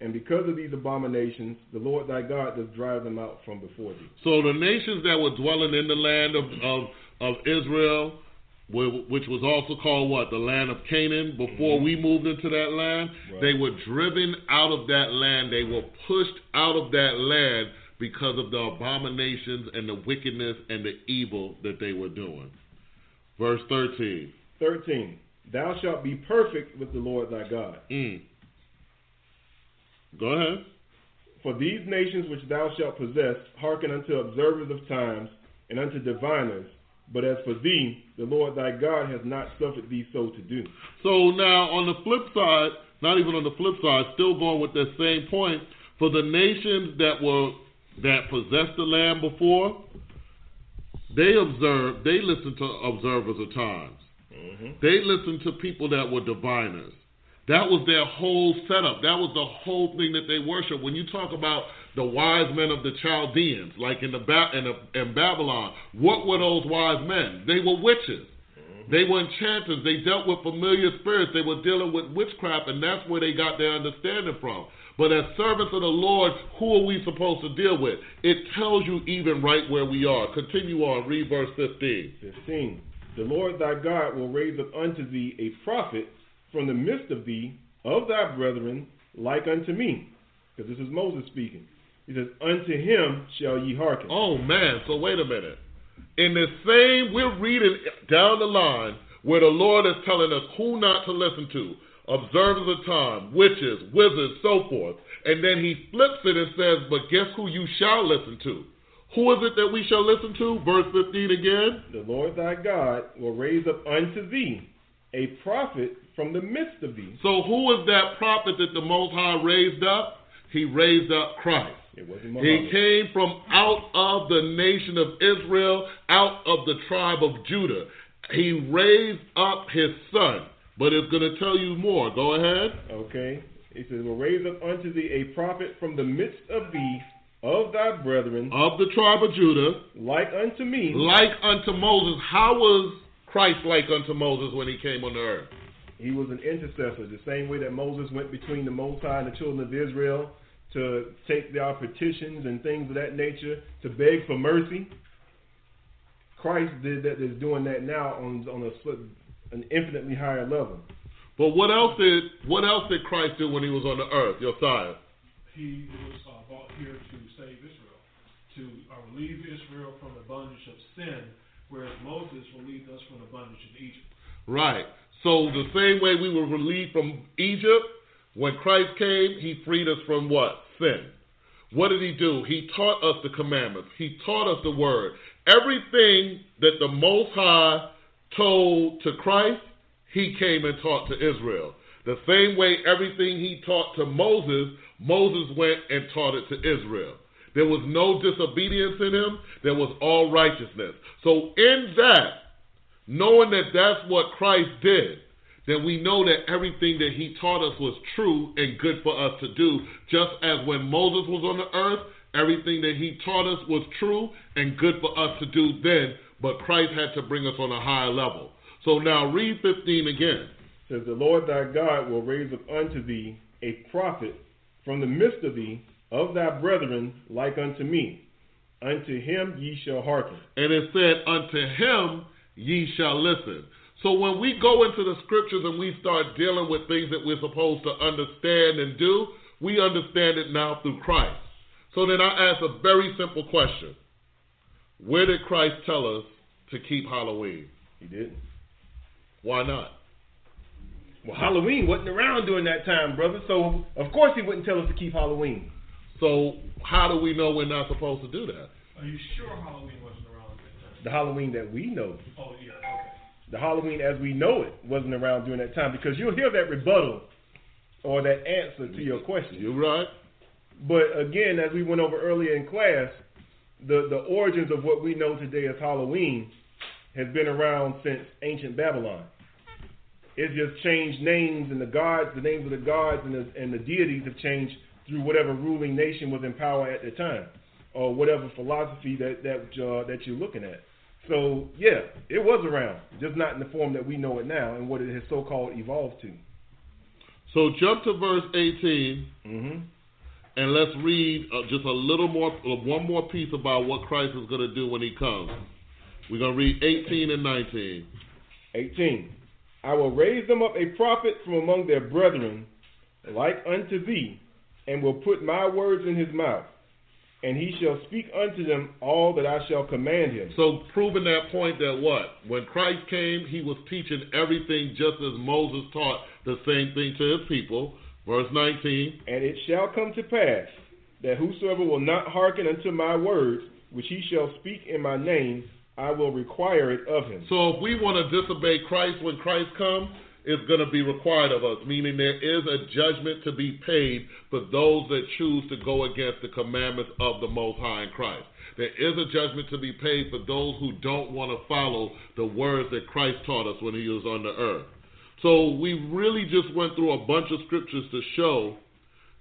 and because of these abominations, the Lord thy God does drive them out from before thee. So the nations that were dwelling in the land of, of, of Israel, which was also called what? The land of Canaan, before we moved into that land, Right. they were driven out of that land. They were pushed out of that land because of the abominations and the wickedness and the evil that they were doing. Verse 13. 13, thou shalt be perfect with the Lord thy God. Mm. Go ahead. For these nations which thou shalt possess hearken unto observers of times and unto diviners. But as for thee, the Lord thy God has not suffered thee so to do. So now on the flip side, not even on the flip side, still going with that same point, for the nations that were that possessed the land before, they observed, they listened to observers of times. Mm-hmm. They listened to people that were diviners. That was their whole setup. That was the whole thing that they worshiped. When you talk about the wise men of the Chaldeans, like in the ba- in, the, in Babylon, what were those wise men? They were witches. Mm-hmm. They were enchanters. They dealt with familiar spirits. They were dealing with witchcraft, and that's where they got their understanding from. But as servants of the Lord, who are we supposed to deal with? It tells you even right where we are. Continue on. Read verse 15. 15. The Lord thy God will raise up unto thee a prophet from the midst of thee, of thy brethren, like unto me. Because this is Moses speaking. He says, Unto him shall ye hearken. Oh man, so wait a minute. In the same, we're reading down the line where the Lord is telling us who not to listen to observers of time, witches, wizards, so forth. And then he flips it and says, But guess who you shall listen to? Who is it that we shall listen to? Verse 15 again. The Lord thy God will raise up unto thee a prophet from the midst of thee. So who was that prophet that the Most High raised up? He raised up Christ. He came from out of the nation of Israel, out of the tribe of Judah. He raised up his son. But it's going to tell you more. Go ahead. Okay. He says, Will raise up unto thee a prophet from the midst of thee, of thy brethren, Of the tribe of Judah, like unto me. like unto Moses. How was Christ like unto Moses when he came on the earth? He was an intercessor, the same way that Moses went between the Most High and the children of Israel to take their petitions and things of that nature, to beg for mercy. Christ did that. Is doing that now on on a sli- an infinitely higher level. But what else did what else did Christ do when he was on the earth, Josiah? He was uh, brought here to save Israel, to uh, relieve Israel from the bondage of sin, whereas Moses relieved us from the bondage of Egypt. Right. So the same way we were relieved from Egypt, when Christ came, he freed us from what? Sin. What did he do? He taught us the commandments. He taught us the word. Everything that the Most High told to Christ, he came and taught to Israel. The same way everything he taught to Moses, Moses went and taught it to Israel. There was no disobedience in him. There was all righteousness. So in that, knowing that that's what Christ did, then we know that everything that he taught us was true and good for us to do. Just as when Moses was on the earth, everything that he taught us was true and good for us to do then, but Christ had to bring us on a higher level. So now read 15 again. says the Lord thy God will raise up unto thee a prophet from the midst of thee of thy brethren like unto me. Unto him ye shall hearken. And it said, Unto him ye shall listen. So when we go into the scriptures and we start dealing with things that we're supposed to understand and do, we understand it now through Christ. So then I ask a very simple question Where did Christ tell us to keep Halloween? He didn't. Why not? Well, Halloween wasn't around during that time, brother. So of course he wouldn't tell us to keep Halloween. So how do we know we're not supposed to do that? Are you sure Halloween wasn't around at that time? The Halloween that we know, Oh, yeah, okay. The Halloween as we know it, wasn't around during that time because you'll hear that rebuttal or that answer to your question. You're right? But again, as we went over earlier in class, the, the origins of what we know today as Halloween has been around since ancient Babylon. It just changed names and the gods, the names of the gods and the, and the deities have changed through whatever ruling nation was in power at the time, or whatever philosophy that that uh, that you're looking at. So yeah, it was around, just not in the form that we know it now and what it has so-called evolved to. So jump to verse 18 hmm and let's read uh, just a little more, uh, one more piece about what Christ is going to do when he comes. We're going to read 18 and 19. 18. I will raise them up a prophet from among their brethren, like unto thee, and will put my words in his mouth, and he shall speak unto them all that I shall command him. So proving that point that what? When Christ came, he was teaching everything just as Moses taught the same thing to his people. Verse 19. And it shall come to pass that whosoever will not hearken unto my words, which he shall speak in my name, I will require it of him. So if we want to disobey Christ when Christ comes, it's going to be required of us, meaning there is a judgment to be paid for those that choose to go against the commandments of the Most High in Christ. There is a judgment to be paid for those who don't want to follow the words that Christ taught us when he was on the earth. So we really just went through a bunch of scriptures to show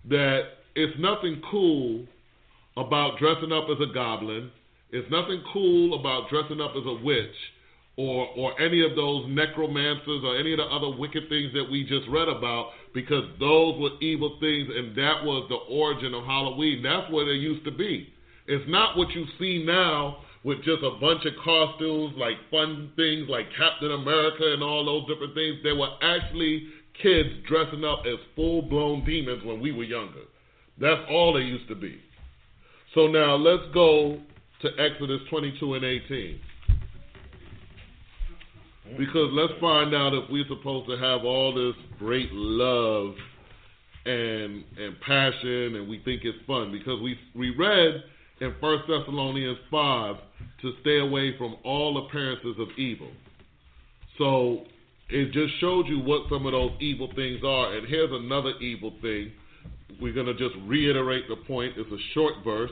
that it's nothing cool about dressing up as a goblin. It's nothing cool about dressing up as a witch or or any of those necromancers or any of the other wicked things that we just read about because those were evil things and that was the origin of Halloween. That's what it used to be. It's not what you see now with just a bunch of costumes like fun things like Captain America and all those different things. There were actually kids dressing up as full blown demons when we were younger. That's all they used to be. So now let's go to Exodus 22 and 18. Because let's find out if we're supposed to have all this great love and and passion and we think it's fun. Because we we read in First Thessalonians five to stay away from all appearances of evil. So it just showed you what some of those evil things are. And here's another evil thing. We're to just reiterate the point. It's a short verse.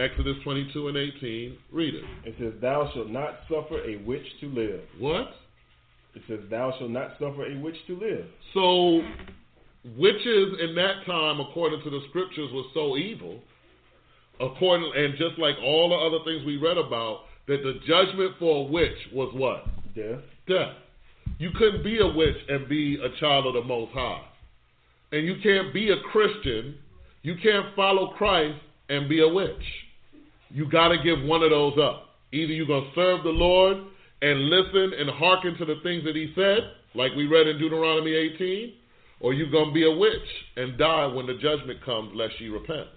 Exodus 22 and 18. Read it. It says, Thou shalt not suffer a witch to live. What? It says, Thou shalt not suffer a witch to live. So, witches in that time, according to the scriptures, were so evil. According and just like all the other things we read about, that the judgment for a witch was what? Death. Death. You couldn't be a witch and be a child of the Most High. And you can't be a Christian. You can't follow Christ and be a witch. You got to give one of those up. Either you're going to serve the Lord and listen and hearken to the things that He said, like we read in Deuteronomy 18, or you're going to be a witch and die when the judgment comes, lest ye repent.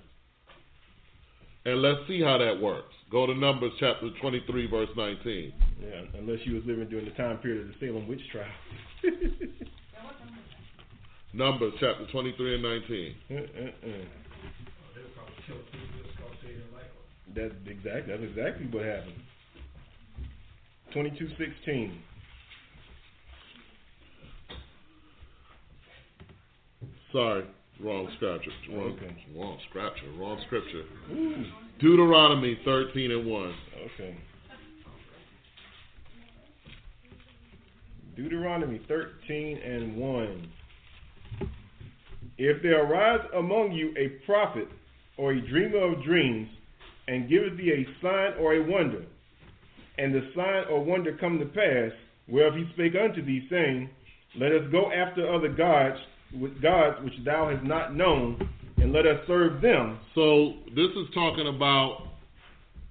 And let's see how that works. Go to Numbers chapter 23, verse 19. Yeah, unless you was living during the time period of the Salem witch trial. *laughs* Numbers chapter 23 and 19. Uh, uh, uh. That's exactly that's exactly what happened. Twenty two sixteen. Sorry, wrong scripture. Wrong, Okay. wrong scripture. Wrong scripture. Ooh. Deuteronomy 13 and 1. Okay. Deuteronomy 13 and 1. If there arise among you a prophet or a dreamer of dreams, and giveth thee a sign or a wonder, and the sign or wonder come to pass, whereof he spake unto thee, saying, Let us go after other gods, with gods which thou hast not known, and let us serve them. So this is talking about,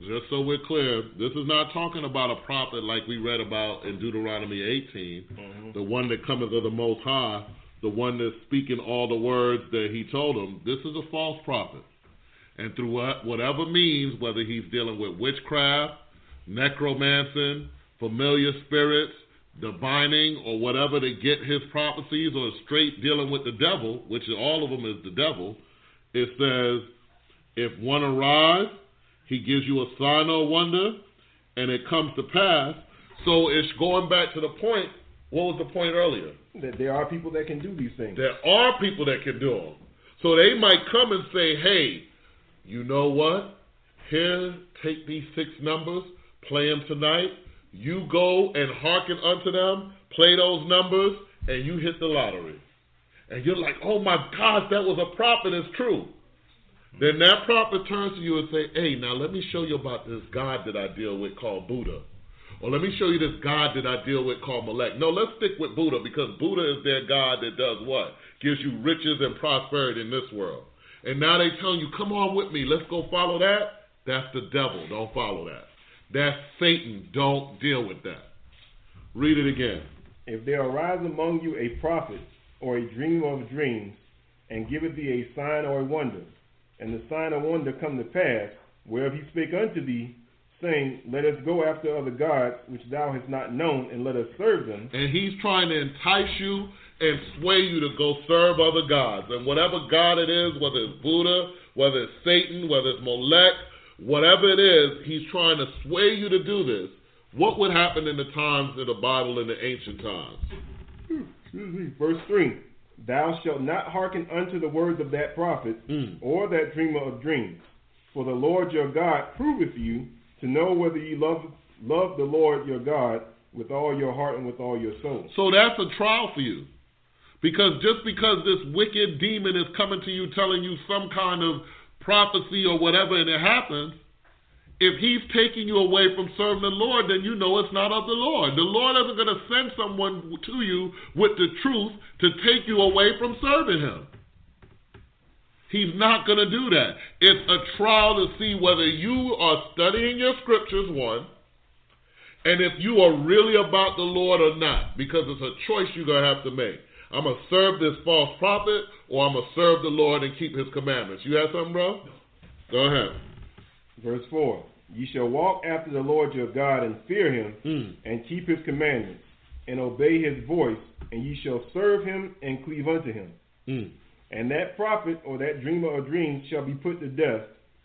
just so we're clear, this is not talking about a prophet like we read about in Deuteronomy 18, mm-hmm. the one that cometh of the Most High, the one that's speaking all the words that he told them. This is a false prophet. And through what, whatever means, whether he's dealing with witchcraft, necromancing, familiar spirits, divining, or whatever to get his prophecies, or straight dealing with the devil, which all of them is the devil, it says, if one arise, he gives you a sign or wonder, and it comes to pass. So it's going back to the point. What was the point earlier? That there are people that can do these things. There are people that can do them. So they might come and say, hey, you know what? Here, take these six numbers, play them tonight. You go and hearken unto them, play those numbers, and you hit the lottery. And you're like, oh my gosh, that was a prophet, it's true. Then that prophet turns to you and say, hey, now let me show you about this God that I deal with called Buddha. Or let me show you this God that I deal with called Molech. No, let's stick with Buddha because Buddha is their God that does what? Gives you riches and prosperity in this world. And now they telling you, come on with me, let's go follow that. That's the devil. Don't follow that. That's Satan. Don't deal with that. Read it again. If there arise among you a prophet or a dreamer of dreams, and giveth thee a sign or a wonder, and the sign or wonder come to pass, whereof he spake unto thee, saying, Let us go after other gods which thou hast not known, and let us serve them. And he's trying to entice you and sway you to go serve other gods. And whatever God it is, whether it's Buddha, whether it's Satan, whether it's Molech, whatever it is, he's trying to sway you to do this. What would happen in the times of the Bible in the ancient times? Excuse me. Verse 3 Thou shalt not hearken unto the words of that prophet Mm. or that dreamer of dreams. For the Lord your God proveth you to know whether ye love, love the Lord your God with all your heart and with all your soul. So that's a trial for you. Because just because this wicked demon is coming to you telling you some kind of prophecy or whatever and it happens, if he's taking you away from serving the Lord, then you know it's not of the Lord. The Lord isn't going to send someone to you with the truth to take you away from serving him. He's not going to do that. It's a trial to see whether you are studying your scriptures, one, and if you are really about the Lord or not, because it's a choice you're going to have to make. I'm going to serve this false prophet, or I'm going to serve the Lord and keep his commandments. You have something, bro? Go ahead. Verse 4 Ye shall walk after the Lord your God and fear him, Mm. and keep his commandments, and obey his voice, and ye shall serve him and cleave unto him. Mm. And that prophet or that dreamer of dreams shall be put to death,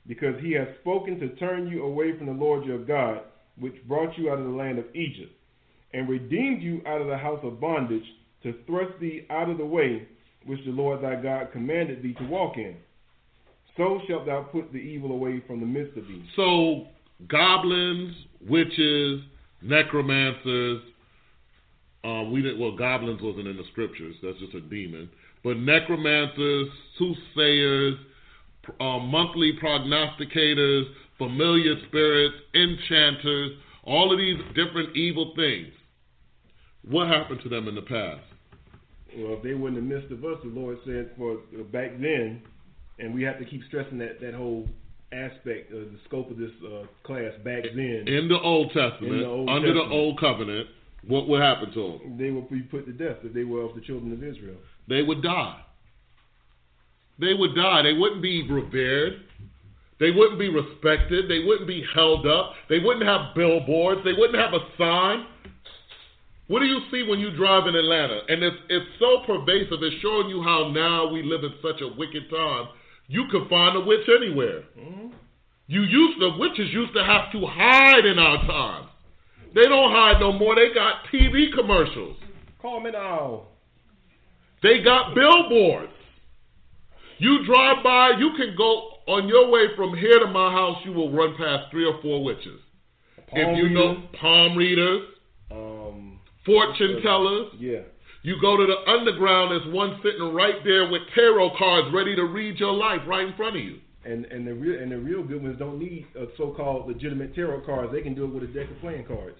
because he has spoken to turn you away from the Lord your God, which brought you out of the land of Egypt. and redeemed you out of the house of bondage, to thrust thee out of the way which the Lord thy God commanded thee to walk in. So shalt thou put the evil away from the midst of thee. So, goblins, witches, necromancers. Um, we didn't. Well, goblins wasn't in the scriptures. That's just a demon. But necromancers, soothsayers, uh, monthly prognosticators, familiar spirits, enchanters, all of these different evil things. What happened to them in the past? Well, if they were in the midst of us, the Lord said for uh, back then, and we have to keep stressing that that whole aspect of the scope of this uh, class back then. In the Old Testament, the Old under Testament. the Old Covenant, what would happen to them? They would be put to death if they were of the children of Israel. They would die. They would die. They wouldn't be revered. They wouldn't be respected. They wouldn't be held up. They wouldn't have billboards. They wouldn't have a sign. What do you see when you drive in Atlanta? And it's it's so pervasive. It's showing you how now we live in such a wicked time. You could find a witch anywhere. Mm-hmm. You used to witches used to have to hide in our time. They don't hide no more. They got TV commercials. Call me now. They got billboards. You drive by, you can go on your way from here to my house, you will run past three or four witches. if you know palm readers, fortune tellers, yeah, you go to the underground, there's one sitting right there with tarot cards ready to read your life right in front of you. and and the real and the real good ones don't need a so-called legitimate tarot cards. They can do it with a deck of playing cards.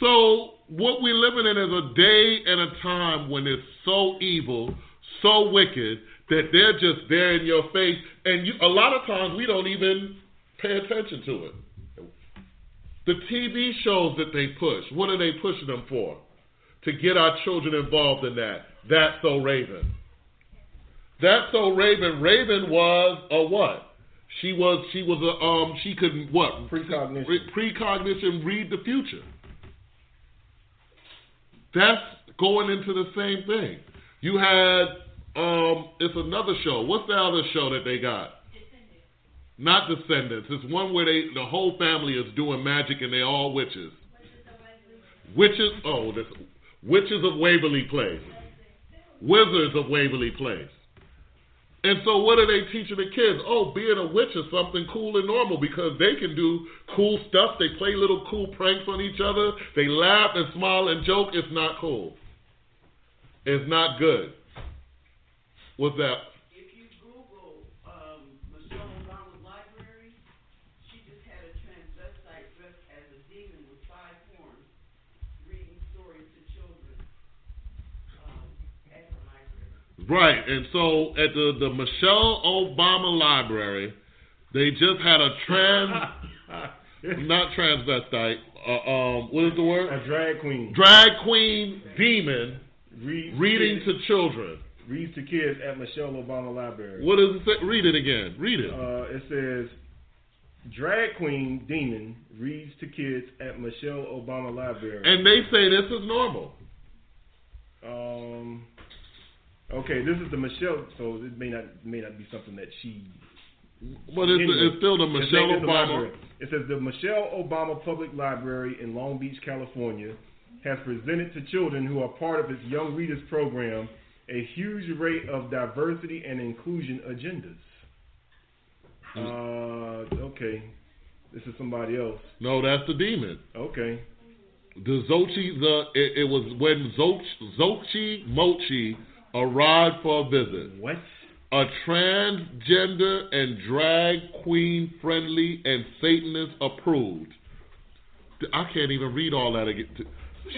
So what we're living in is a day and a time when it's so evil, so wicked that they're just there in your face, and you, a lot of times we don't even pay attention to it. The TV shows that they push, what are they pushing them for? To get our children involved in that. That's so Raven. That's so Raven. Raven was a what? She was she was a um she could what Precognition. Pre- precognition read the future. That's going into the same thing. You had um it's another show. What's the other show that they got? Not Descendants. It's one where they the whole family is doing magic and they're all witches. Witches oh this Witches of Waverly Place. Wizards of Waverly Place. And so what are they teaching the kids? Oh, being a witch is something cool and normal because they can do cool stuff. They play little cool pranks on each other. They laugh and smile and joke. It's not cool. It's not good. What's that? If you Google um, Michelle Obama's library, she just had a transvestite dressed as a demon with five horns, reading stories to children um, at her library. Right. And so at the, the Michelle Obama Library, they just had a trans, *laughs* not transvestite, uh, um, what is the word? A drag queen Drag queen demon reading to children. reads to kids at Michelle Obama Library. What does it say? Read it again. Read it. Uh, it says, drag queen demon reads to kids at Michelle Obama Library. And they say this is normal. Um. Okay, this is the Michelle. So it may not may not be something that she. But it's, Anyway, it's still the Michelle saying it's a Obama. library. It says the Michelle Obama Public Library in Long Beach, California, has presented to children who are part of its Young Readers program a huge array of diversity and inclusion agendas. Uh, okay, this is somebody else. No, that's the demon. Okay, The Xochi, the it, it was when Zoch, Xochi Mochi arrived for a visit. what? A transgender and drag queen friendly and Satanist approved. I can't even read all that again. Say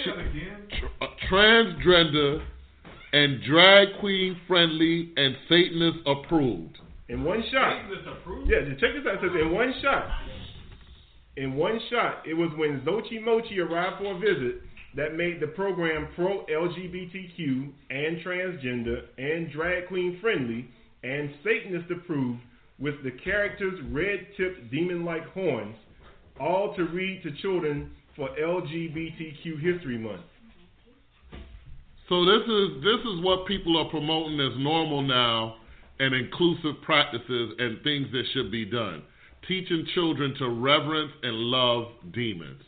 that again. Uh, transgender and drag queen friendly and Satanist approved. In one shot. Isn't approved? Yeah, just check this out. It says in one shot. In one shot, it was when Xochi Mochi arrived for a visit that made the program pro LGBTQ and transgender and drag queen friendly and Satanist approved with the characters red tipped demon like horns, all to read to children for LGBTQ History Month. So this is this is what people are promoting as normal now and inclusive practices and things that should be done. Teaching children to reverence and love demons.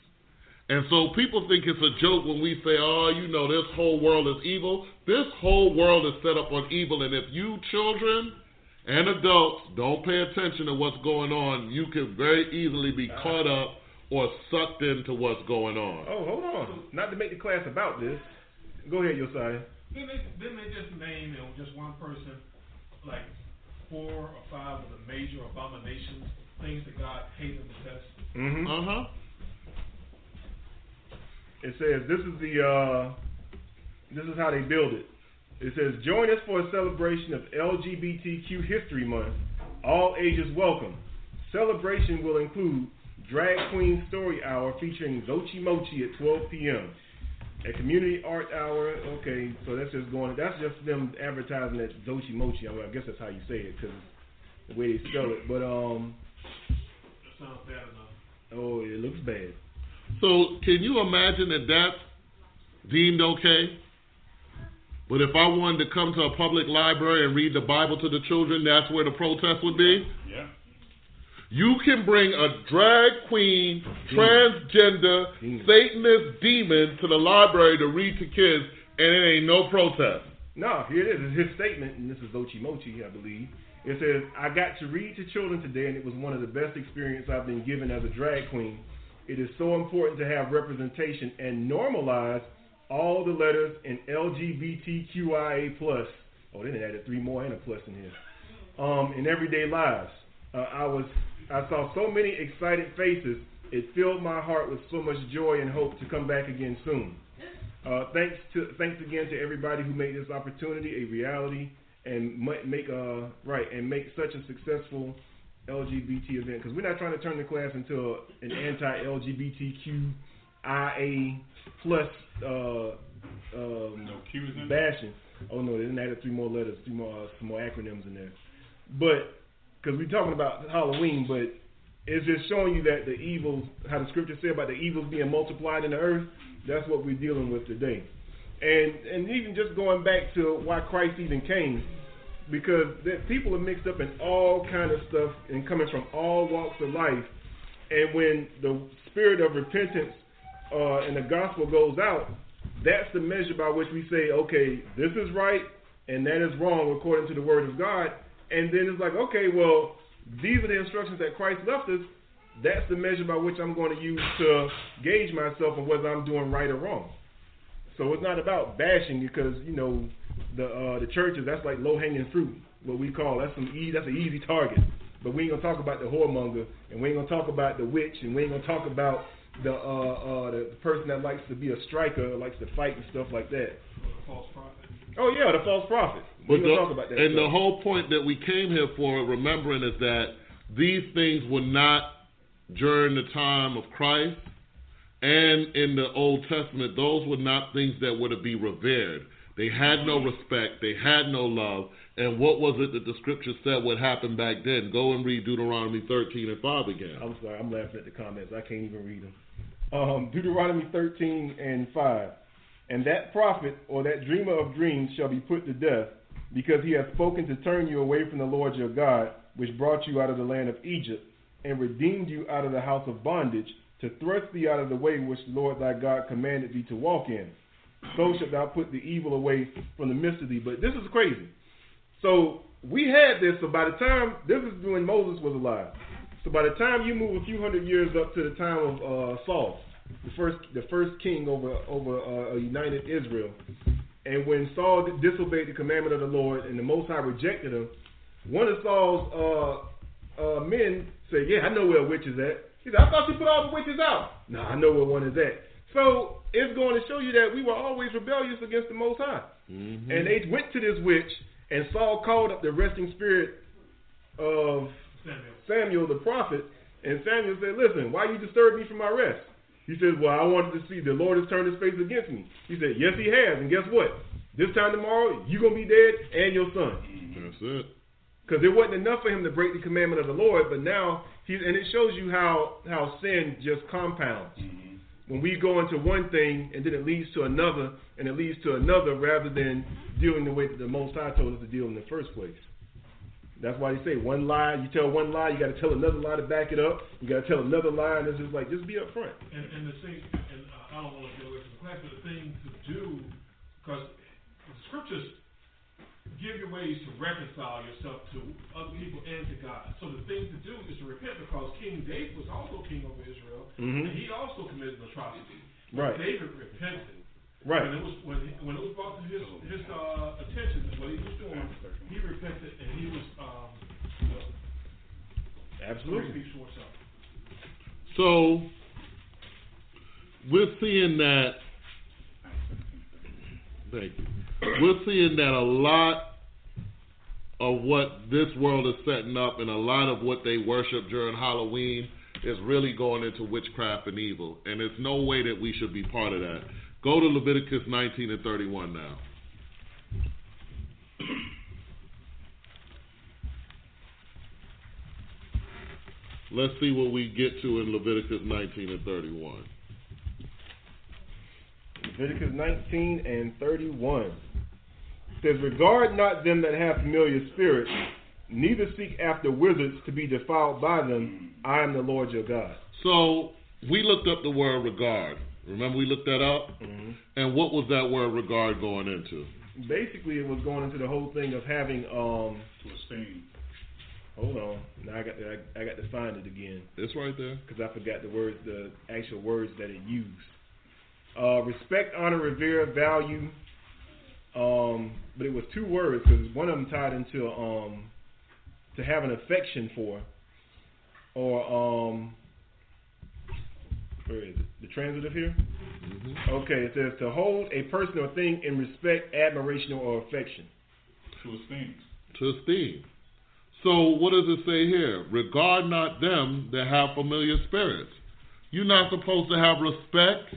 And so people think it's a joke when we say, oh, you know, this whole world is evil. This whole world is set up on evil. And if you children and adults don't pay attention to what's going on, you can very easily be caught up or sucked into what's going on. Oh, hold on. Not to make the class about this. Go ahead, Josiah. Didn't they, didn't they just name you know, just one person, like four or five of the major abominations, things that God hated and detests? Mm-hmm. Uh huh. It says this is the uh, this is how they build it. It says join us for a celebration of LGBTQ History Month. All ages welcome. Celebration will include Drag Queen Story Hour featuring Xochi Mochi at 12 p.m. A community art hour. Okay, so that's just going. That's just them advertising that Xochi Mochi. I, mean, I guess that's how you say it because the way they spell it. But um, That sounds bad enough. oh, it looks bad. So can you imagine that that's deemed okay? But if I wanted to come to a public library and read the Bible to the children, that's where the protest would be? Yeah. You can bring a drag queen, transgender, Demon. Satanist demon to the library to read to kids, and it ain't no protest. No, here it is. It's his statement, and this is Ochi Mochi, I believe. It says, I got to read to children today, and it was one of the best experiences I've been given as a drag queen. It is so important to have representation and normalize all the letters in LGBTQIA+. Oh, they added three more and a plus in here. Um, in everyday lives. Uh, I was, I saw so many excited faces. It filled my heart with so much joy and hope to come back again soon. Uh, thanks to thanks again to everybody who made this opportunity a reality and make uh right and make such a successful LGBT event because we're not trying to turn the class into an anti-LGBTQIA plus uh, um, No Q's in bashing. Oh no, they didn't add three more letters, three more uh, some more acronyms in there. But because we're talking about Halloween, but it's just showing you that the evils, how the scripture said about the evils being multiplied in the earth. That's what we're dealing with today. And and even just going back to why Christ even came, because that people are mixed up in all kind of stuff and coming from all walks of life. And when the spirit of repentance uh, and the gospel goes out, that's the measure by which we say, okay, this is right and that is wrong according to the word of God. And then it's like, okay, well, these are the instructions that Christ left us. That's the measure by which I'm going to use to gauge myself on whether I'm doing right or wrong. So it's not about bashing because you know the uh, the churches that's like low hanging fruit, what we call that's some e- that's an easy target. But we ain't gonna talk about the whoremonger, and we ain't gonna talk about the witch, and we ain't gonna talk about the uh, uh, the person that likes to be a striker, likes to fight and stuff like that. False prophet. Oh yeah, the false prophet. We But gonna the, talk about that. and the whole point that we came here for, remembering, is that these things were not during the time of Christ and in the Old Testament. Those were not things that were to be revered. They had no respect. They had no love. And what was it that the scripture said would happen back then? Go and read Deuteronomy 13 and 5 again. I'm sorry, I'm laughing at the comments. I can't even read them. Um, Deuteronomy 13 and 5. And that prophet or that dreamer of dreams shall be put to death, because he has spoken to turn you away from the Lord your God, which brought you out of the land of Egypt, and redeemed you out of the house of bondage, to thrust thee out of the way which the Lord thy God commanded thee to walk in. So shalt thou put the evil away from the midst of thee. But this is crazy. So we had this. So by the time this is when Moses was alive. So by the time you move a few hundred years up to the time of uh, Saul, the first the first king over over uh, a united Israel, and when Saul disobeyed the commandment of the Lord and the Most High rejected him, one of Saul's uh, uh, men said, "Yeah, I know where a witch is at." He said, "I thought you put all the witches out." No, I know where one is at. So it's going to show you that we were always rebellious against the Most High. Mhm. And they went to this witch, and Saul called up the resting spirit of Samuel. Samuel the prophet, and Samuel said, Listen, why you disturb me from my rest? He said, Well, I wanted to see the Lord has turned his face against me. He said, Yes, he has, and guess what? This time tomorrow, you're going to be dead and your son. That's it. Because it wasn't enough for him to break the commandment of the Lord, but now he's and it shows you how how sin just compounds. Mm-hmm. When we go into one thing and then it leads to another and it leads to another rather than dealing the way that the Most High told us to deal in the first place. That's why they say one lie, you tell one lie, you got to tell another lie to back it up. You got to tell another lie, and it's just like just be upfront. And, and the thing, and I don't want to get away from the class, but the thing to do, because the scriptures give you ways to reconcile yourself to other people and to God. So the thing to do is to repent because King David was also king over Israel, Mhm. and he also committed an atrocity. Right. David repented. Right. When it was when he, when it was brought to his his uh, attention what he was doing, he repented and he was um. Story Absolutely. speaks for. So we're seeing that. Thank you. We're seeing that a lot of what this world is setting up, and a lot of what they worship during Halloween, is really going into witchcraft and evil. And there's no way that we should be part of that. Go to Leviticus 19 and 31 now. Let's see what we get to in Leviticus 19 and 31. Leviticus 19 and 31 says, Regard not them that have familiar spirits, neither seek after wizards to be defiled by them. I am the Lord your God. So we looked up the word regard. Remember we looked that up? And what was that word regard going into? Basically, it was going into the whole thing of having. um To esteem. Hold on, now I got to, I, I got to find it again It's right there. because I forgot the words, the actual words that it used. Uh, respect, honor, revere, value. Um, but it was two words because one of them tied into um to have an affection for, or um, where is it? The transitive here. hmm Okay, it says to hold a person or thing in respect, admiration, or affection. To esteem. To esteem. So what does it say here? Regard not them that have familiar spirits. You're not supposed to have respect,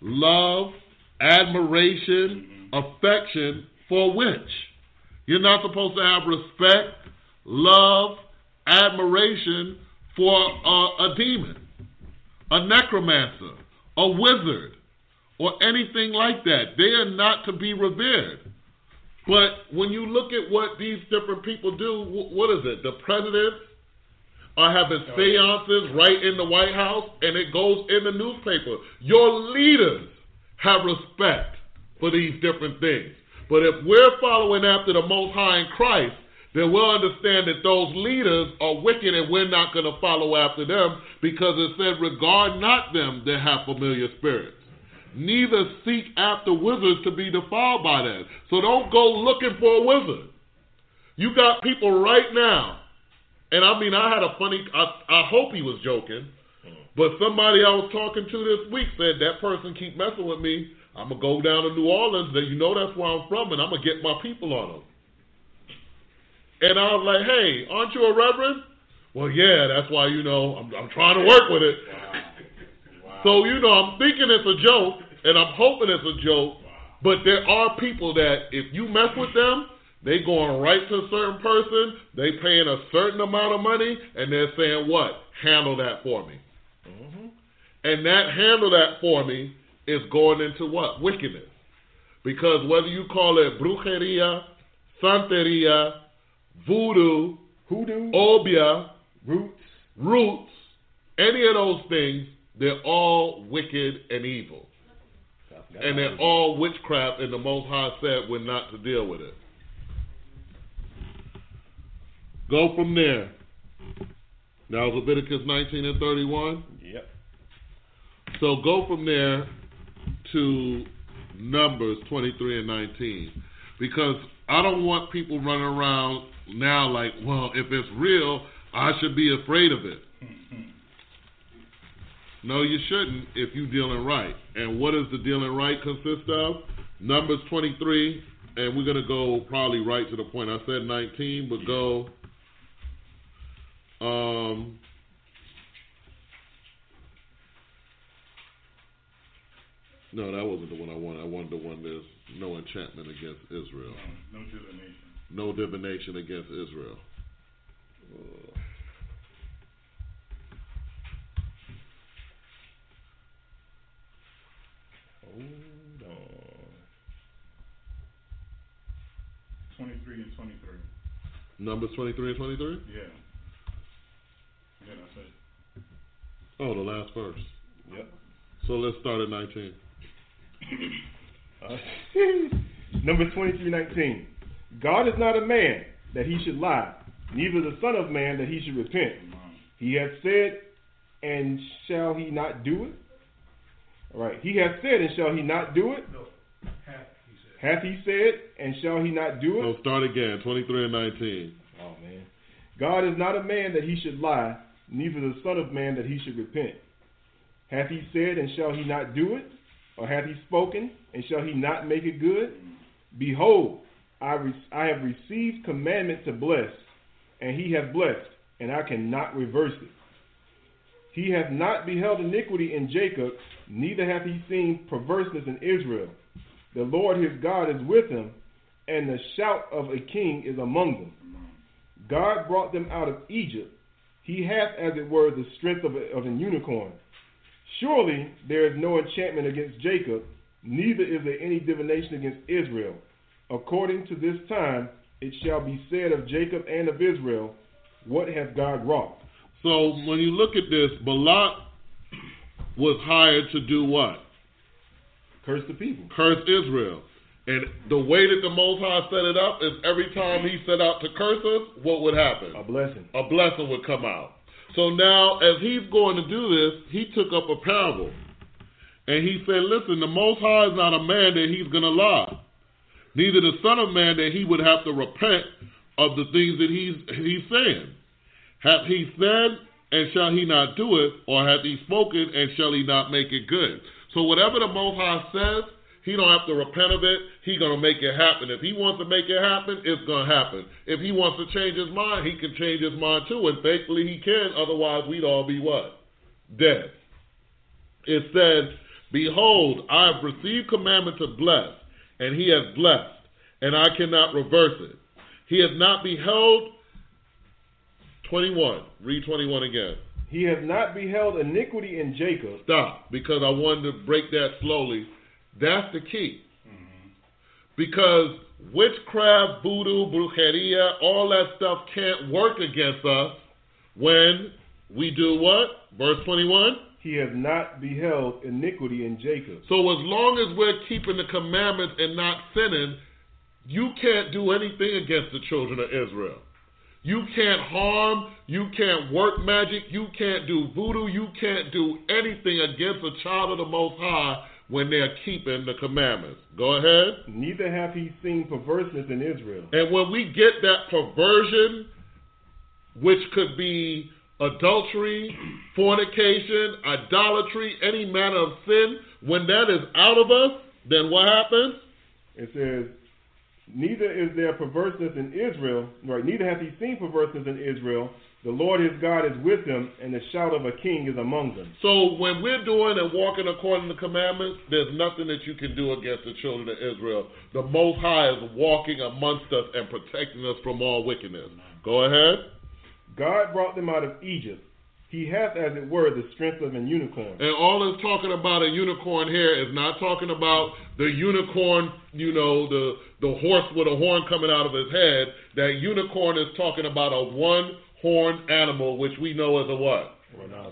love, admiration, affection for which? You're not supposed to have respect, love, admiration for a, a demon, a necromancer, a wizard, or anything like that. They are not to be revered. But when you look at what these different people do, wh- what is it? The president are having oh, seances right in the White House, and it goes in the newspaper. Your leaders have respect for these different things. But if we're following after the Most High in Christ, then we'll understand that those leaders are wicked and we're not going to follow after them because it said, regard not them that have familiar spirits. Neither seek after wizards to be defiled by them. So don't go looking for a wizard. You got people right now, and I mean, I had a funny, I, I hope he was joking, but somebody I was talking to this week said that person keep messing with me. I'm going to go down to New Orleans, and you know that's where I'm from, and I'm going to get my people on them. And I was like, hey, aren't you a reverend? Well, yeah, that's why, you know, I'm, I'm trying to work with it. So, you know, I'm thinking it's a joke, and I'm hoping it's a joke, but there are people that if you mess with them, they going right to a certain person, they paying a certain amount of money, and they're saying, what? Handle that for me. Mm-hmm. And that handle that for me is going into what? Wickedness. Because whether you call it brujeria, santeria, voodoo, Hoodoo, obeah, roots, roots, any of those things, they're all wicked and evil. And they're all witchcraft, and the Most High said we're not to deal with it. Go from there. Now, Leviticus 19 and 31. Yep. So go from there to Numbers 23 and 19. Because I don't want people running around now like, well, if it's real, I should be afraid of it. No, you shouldn't if you're dealing right. And what does the dealing right consist of? Numbers 23, and we're going to go probably right to the point. I said 19, but go. Um, no, that wasn't the one I wanted. I wanted the one that's no enchantment against Israel, No divination. no divination against Israel. Uh, hold on. 23 and 23. Numbers 23 and 23? Yeah. Then I said, Oh, the last verse. Yep. So let's start at 19. *laughs* Number 2319. God is not a man that he should lie, neither the Son of Man that he should repent. He hath said, and shall he not do it? All right. He hath said, and shall he not do it? No, hath he said. Hath he said, and shall he not do it? So start again, 23 and 19. Oh man. God is not a man that he should lie, neither the Son of Man that he should repent. Hath he said, and shall he not do it? Or hath he spoken, and shall he not make it good? Behold, I, re- I have received commandment to bless, and he hath blessed, and I cannot reverse it. He hath not beheld iniquity in Jacob, neither hath he seen perverseness in Israel. The Lord his God is with him, and the shout of a king is among them. God brought them out of Egypt. He hath, as it were, the strength of, a, of an unicorn. Surely there is no enchantment against Jacob, neither is there any divination against Israel. According to this time, it shall be said of Jacob and of Israel, What hath God wrought? So when you look at this, Balak was hired to do what? Curse the people. Curse Israel. And the way that the Most High set it up is every time he set out to curse us, what would happen? A blessing. a blessing would come out. So now, as he's going to do this, he took up a parable. And he said, Listen, the Most High is not a man that he's going to lie, neither the Son of Man that he would have to repent of the things that he's, he's saying. Hath he said, and shall he not do it? Or hath he spoken, and shall he not make it good? So whatever the Most High says, he don't have to repent of it. He gonna make it happen. If he wants to make it happen, it's gonna happen. If he wants to change his mind, he can change his mind too, and thankfully he can. Otherwise, we'd all be what? Dead. It says, "Behold, I have received commandment to bless, and he has blessed, and I cannot reverse it. He has not beheld." Twenty-one. Read twenty-one again. He has not beheld iniquity in Jacob, stop because I wanted to break that slowly. That's the key. Mm-hmm. Because witchcraft, voodoo, brujeria, all that stuff can't work against us when we do what? Verse 21. he has not beheld iniquity in Jacob. So as long as we're keeping the commandments and not sinning, you can't do anything against the children of Israel. You can't harm, you can't work magic, you can't do voodoo, you can't do anything against a child of the Most High when they're keeping the commandments. Go ahead. Neither hath he seen perverseness in Israel. And when we get that perversion, which could be adultery, *clears throat* fornication, idolatry, any manner of sin, when that is out of us, then what happens? It says, Neither is there perverseness in Israel, right? Neither hath he seen perverseness in Israel. The Lord his God is with him, and the shout of a king is among them. So when we're doing and walking according to the commandments, there's nothing that you can do against the children of Israel. The Most High is walking amongst us and protecting us from all wickedness. Go ahead. God brought them out of Egypt. He hath, as it were, the strength of an unicorn. And all it's talking about a unicorn here is not talking about the unicorn, you know, the the horse with a horn coming out of his head. That unicorn is talking about a one horned animal, which we know as a what?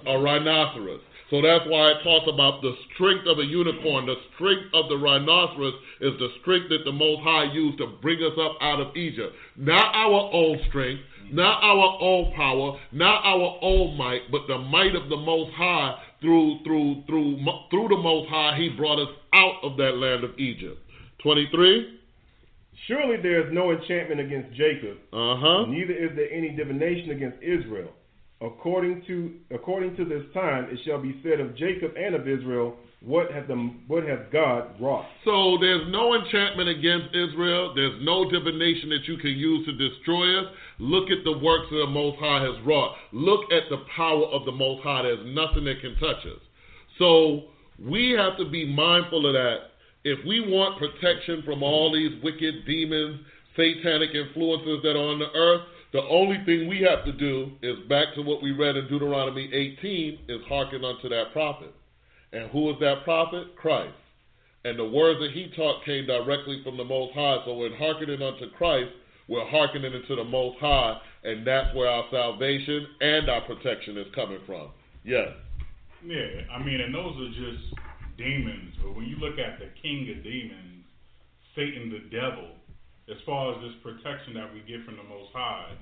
A rhinoceros. So that's why it talks about the strength of a unicorn. The strength of the rhinoceros is the strength that the Most High used to bring us up out of Egypt. Not our own strength, not our own power, not our own might, but the might of the Most High through through through through the Most High. He brought us out of that land of Egypt. Twenty three. Surely there is no enchantment against Jacob, Uh huh. neither is there any divination against Israel. According to according to this time, it shall be said of Jacob and of Israel, what hath the what hath God wrought? So there's no enchantment against Israel. There's no divination that you can use to destroy us. Look at the works that the Most High has wrought. Look at the power of the Most High. There's nothing that can touch us. So we have to be mindful of that. If we want protection from all these wicked demons, satanic influences that are on the earth, the only thing we have to do is back to what we read in Deuteronomy 18 is hearken unto that prophet. And who is that prophet? Christ. And the words that he taught came directly from the Most High. So in hearkening unto Christ, we're hearkening into the Most High, and that's where our salvation and our protection is coming from. Yes. Yeah, I mean, and those are just demons. But when you look at the king of demons, Satan the devil, as far as this protection that we get from the Most High,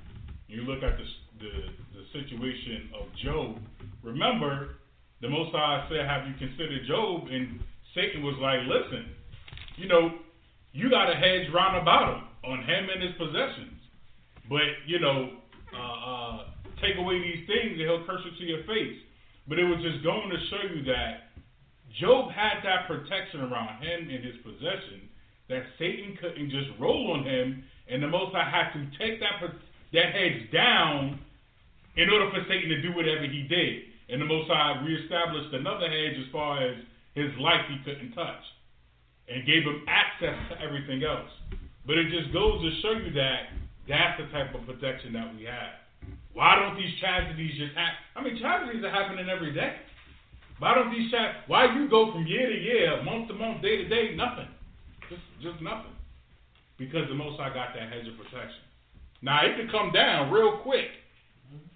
you look at the the, the situation of Job. Remember, the Most High said, "Have you considered Job?" And Satan was like, "Listen, you know, you got a hedge round about him on him and his possessions, but you know, uh, uh, take away these things and he'll curse you to your face." But it was just going to show you that Job had that protection around him and his possession that Satan couldn't just roll on him, and the Most High had to take that that hedge down in order for Satan to do whatever he did. And the Most High reestablished another hedge as far as his life he couldn't touch, and gave him access to everything else. But it just goes to show you that that's the type of protection that we have. Why don't these tragedies just happen? I mean, tragedies are happening every day. Why don't these tragedies? Why you go from year to year, month to month, day to day, nothing, just just nothing, because the Most I got that hedge of protection. Now it could come down real quick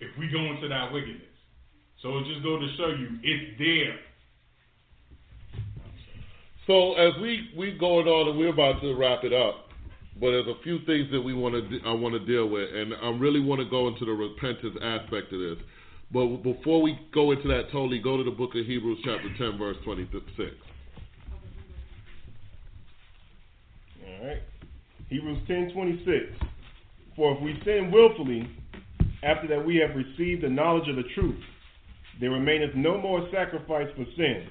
if we go into that wickedness. So it just go to show you it's there. So as we we going on and we're about to wrap it up, but there's a few things that we want to I want to deal with, and I really want to go into the repentance aspect of this. But before we go into that totally, go to the book of Hebrews chapter 10 verse 26. All right. Hebrews 10:26. For if we sin willfully, after that we have received the knowledge of the truth, there remaineth no more sacrifice for sins,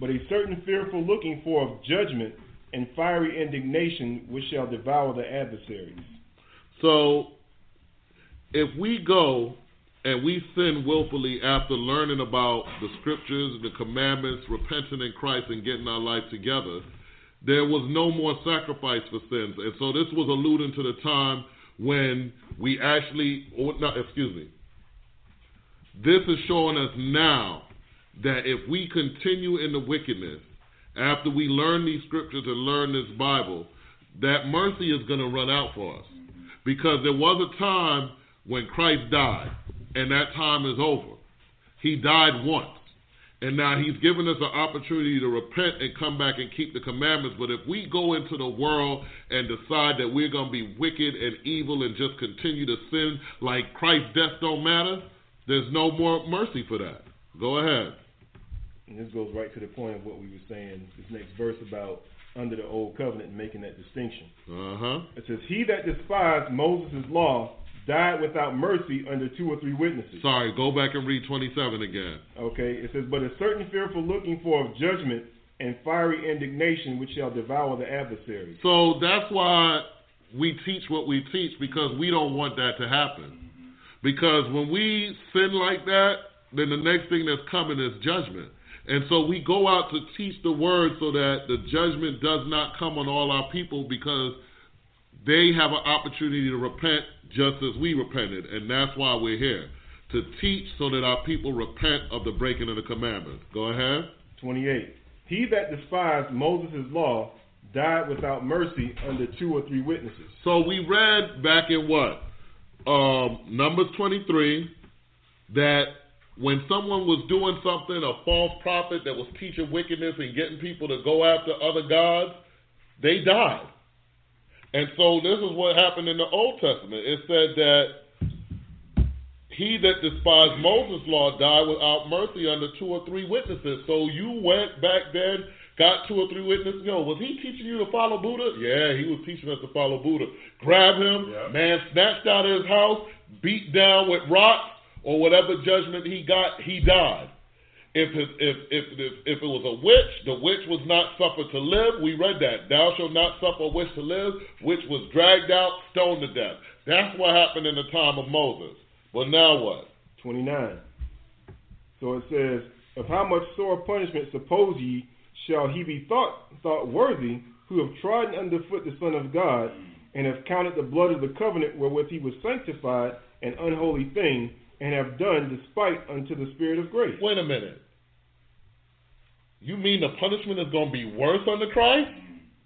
but a certain fearful looking for of judgment and fiery indignation which shall devour the adversaries. So, if we go and we sin willfully after learning about the scriptures, the commandments, repenting in Christ, and getting our life together, there was no more sacrifice for sins. And so, this was alluding to the time when we actually, oh, or not, excuse me, this is showing us now that if we continue in the wickedness, after we learn these scriptures and learn this Bible, that mercy is going to run out for us. Because there was a time when Christ died, and that time is over. He died once. And now he's given us an opportunity to repent and come back and keep the commandments. But if we go into the world and decide that we're going to be wicked and evil and just continue to sin like Christ's death don't matter, there's no more mercy for that. Go ahead. And this goes right to the point of what we were saying, this next verse about under the old covenant and making that distinction. Uh huh. It says, He that despised Moses' law died without mercy under two or three witnesses. Sorry, go back and read 27 again. Okay, it says, But a certain fearful looking for of judgment and fiery indignation which shall devour the adversary. So that's why we teach what we teach because we don't want that to happen. Because when we sin like that, then the next thing that's coming is judgment. And so we go out to teach the word so that the judgment does not come on all our people because they have an opportunity to repent just as we repented. And that's why we're here to teach so that our people repent of the breaking of the commandments. Go ahead. 28. He that despised Moses' law died without mercy under two or three witnesses. So we read back in what? Um, Numbers 23 that when someone was doing something, a false prophet that was teaching wickedness and getting people to go after other gods, they died. And so this is what happened in the Old Testament. It said that he that despised Moses' law died without mercy under two or three witnesses. So you went back then, got two or three witnesses. Yo, was he teaching you to follow Buddha? Yeah, he was teaching us to follow Buddha. Grab him, Yeah. man snatched out of his house, beat down with rocks, or whatever judgment he got, he died. If it, if, if, if, if it was a witch, the witch was not suffered to live. We read that. Thou shalt not suffer a witch to live. Witch was dragged out, stoned to death. That's what happened in the time of Moses. But now what? 29. So it says, Of how much sore punishment suppose ye shall he be thought thought worthy who have trodden under foot the Son of God, and have counted the blood of the covenant wherewith he was sanctified an unholy thing, and have done despite unto the Spirit of grace. Wait a minute. You mean the punishment is going to be worse under Christ?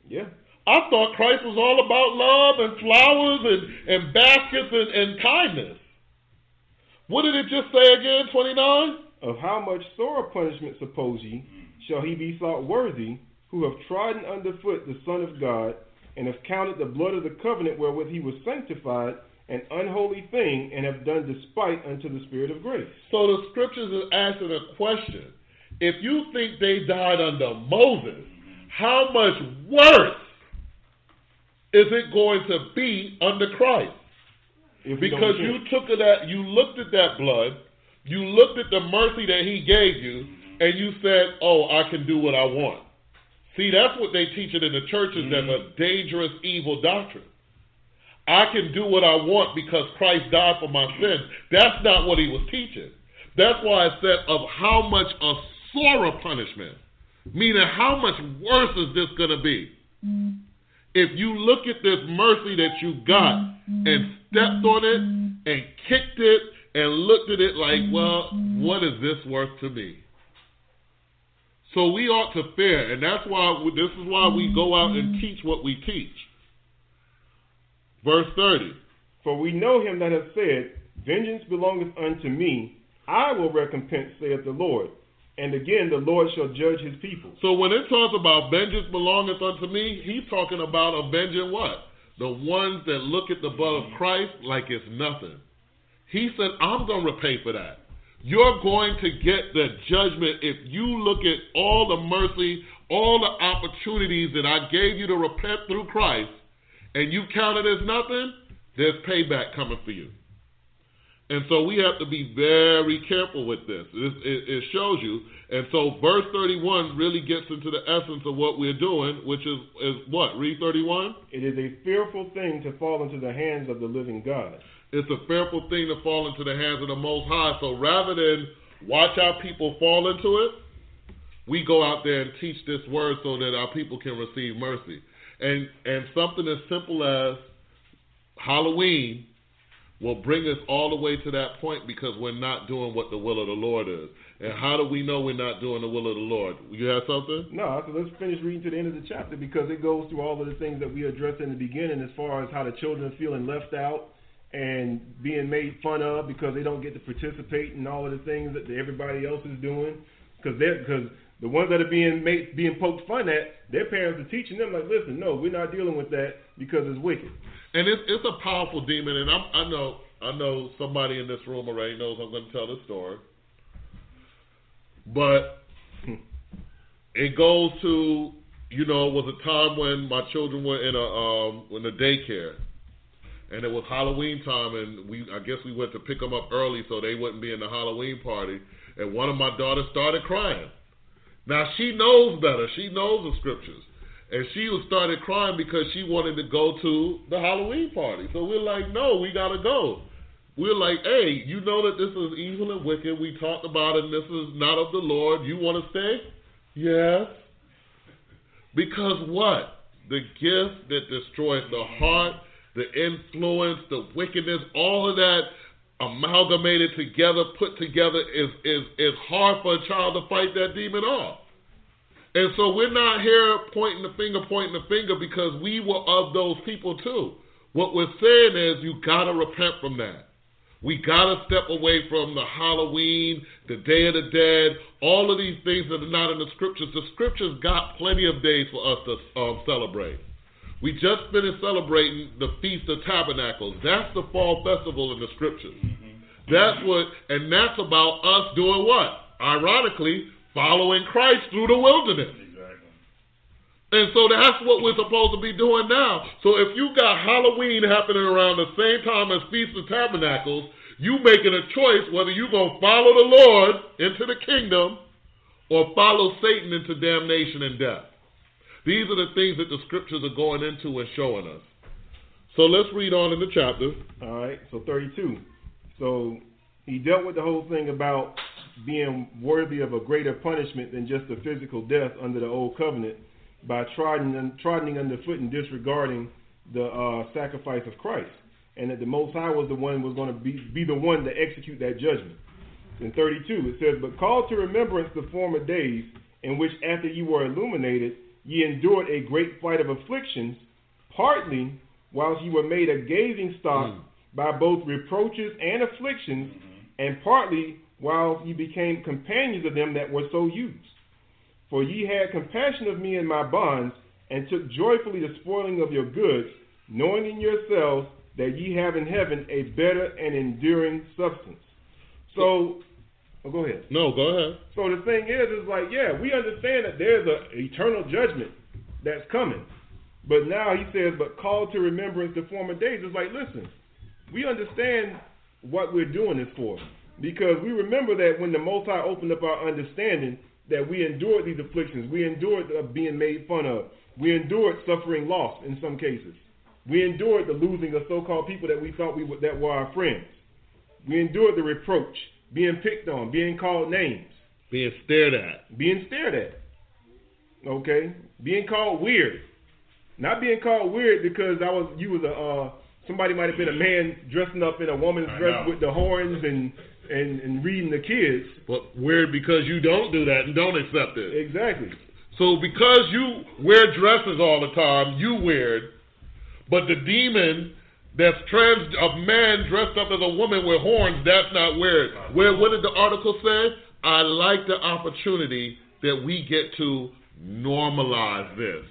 Yeah. I thought Christ was all about love and flowers and, and baskets and, and kindness. What did it just say again, 29? Of how much sorer punishment, suppose ye, shall he be thought worthy, who have trodden under foot the Son of God, and have counted the blood of the covenant wherewith he was sanctified an unholy thing, and have done despite unto the Spirit of grace? So the scriptures is asking a question. If you think they died under Moses, how much worse is it going to be under Christ? If Because you took it at, you looked at that blood, you looked at the mercy that he gave you, and you said, "Oh, I can do what I want." See, that's what they teach it in the churches. That's a dangerous, evil doctrine. I can do what I want because Christ died for my sins. That's not what he was teaching. That's why I said of how much a sorer punishment, meaning how much worse is this going to be? Mm-hmm. If you look at this mercy that you got mm-hmm. and stepped on it mm-hmm. and kicked it and looked at it like, well, what is this worth to me? So we ought to fear, and that's why this is why we go out and teach what we teach. Verse 30. For we know him that hath said, Vengeance belongeth unto me, I will recompense, saith the Lord. And again, the Lord shall judge his people. So when it talks about vengeance belongeth unto me, he's talking about avenging what? The ones that look at the blood of Christ like it's nothing. He said, I'm going to repay for that. You're going to get the judgment if you look at all the mercy, all the opportunities that I gave you to repent through Christ, and you count it as nothing, there's payback coming for you. And so we have to be very careful with this. It, it, it shows you. And so verse 31 really gets into the essence of what we're doing, which is, is what? Read 31? It is a fearful thing to fall into the hands of the living God. It's a fearful thing to fall into the hands of the Most High. So rather than watch our people fall into it, we go out there and teach this word so that our people can receive mercy. And and something as simple as Halloween will bring us all the way to that point because we're not doing what the will of the Lord is. And how do we know we're not doing the will of the Lord? You have something? No, so let's finish reading to the end of the chapter because it goes through all of the things that we addressed in the beginning as far as how the children are feeling left out and being made fun of because they don't get to participate in all of the things that everybody else is doing because they're because the ones that are being made being poked fun at, their parents are teaching them like, listen, no, we're not dealing with that because it's wicked. And it's it's a powerful demon, and I'm, I know I know somebody in this room already knows I'm going to tell this story, but it goes to you know it was a time when my children were in a um in a daycare, and it was Halloween time, and we I guess we went to pick them up early so they wouldn't be in the Halloween party, and one of my daughters started crying. Now she knows better. She knows the scriptures. And she was started crying because she wanted to go to the Halloween party. So we're like, no, we gotta go. We're like, hey, you know that this is evil and wicked. We talked about it and this is not of the Lord. You wanna stay? Yes. Because what? The gift that destroys the heart, the influence, the wickedness, all of that amalgamated together, put together is is is hard for a child to fight that demon off. And so we're not here pointing the finger, pointing the finger because we were of those people too. What we're saying is you gotta repent from that. We gotta step away from the Halloween, the Day of the Dead, all of these things that are not in the scriptures. The scriptures got plenty of days for us to um, celebrate. We just finished celebrating the Feast of Tabernacles. That's the fall festival in the scriptures. That's what, and that's about us doing what? Ironically, following Christ through the wilderness. Exactly. And so that's what we're supposed to be doing now. So if you got Halloween happening around the same time as Feast of Tabernacles, you making a choice whether you're going to follow the Lord into the kingdom or follow Satan into damnation and death. These are the things that the scriptures are going into and showing us. So let's read on in the chapter. All right, so 32. So he dealt with the whole thing about being worthy of a greater punishment than just a physical death under the old covenant by trodden, underfoot and disregarding the uh, sacrifice of Christ, and that the Most High was the one was going to be, be the one to execute that judgment. In 32, it says, But call to remembrance the former days in which, after you were illuminated, ye endured a great flight of afflictions, partly whilst ye were made a gazing stock Mm. by both reproaches and afflictions, and partly while ye became companions of them that were so used. For ye had compassion of me in my bonds, and took joyfully the spoiling of your goods, knowing in yourselves that ye have in heaven a better and enduring substance. So, oh, go ahead. No, go ahead. So the thing is, is like, yeah, we understand that there's a eternal judgment that's coming. But now he says, but call to remembrance the former days. It's like, listen, we understand what we're doing this for. Because we remember that when the Most High opened up our understanding, that we endured these afflictions. We endured uh, being made fun of. We endured suffering loss in some cases. We endured the losing of so-called people that we thought we would, that were our friends. We endured the reproach, being picked on, being called names, Being stared at. being stared at. Okay, being called weird. Not being called weird because I was you was a uh, somebody might have been a man dressing up in a woman's I dress know. with the horns and, and and reading the kids. But weird because you don't do that and don't accept it. Exactly. So because you wear dresses all the time, you weird. But the demon that's trans a man dressed up as a woman with horns, that's not weird. Where what did the article say? I like the opportunity that we get to normalize this.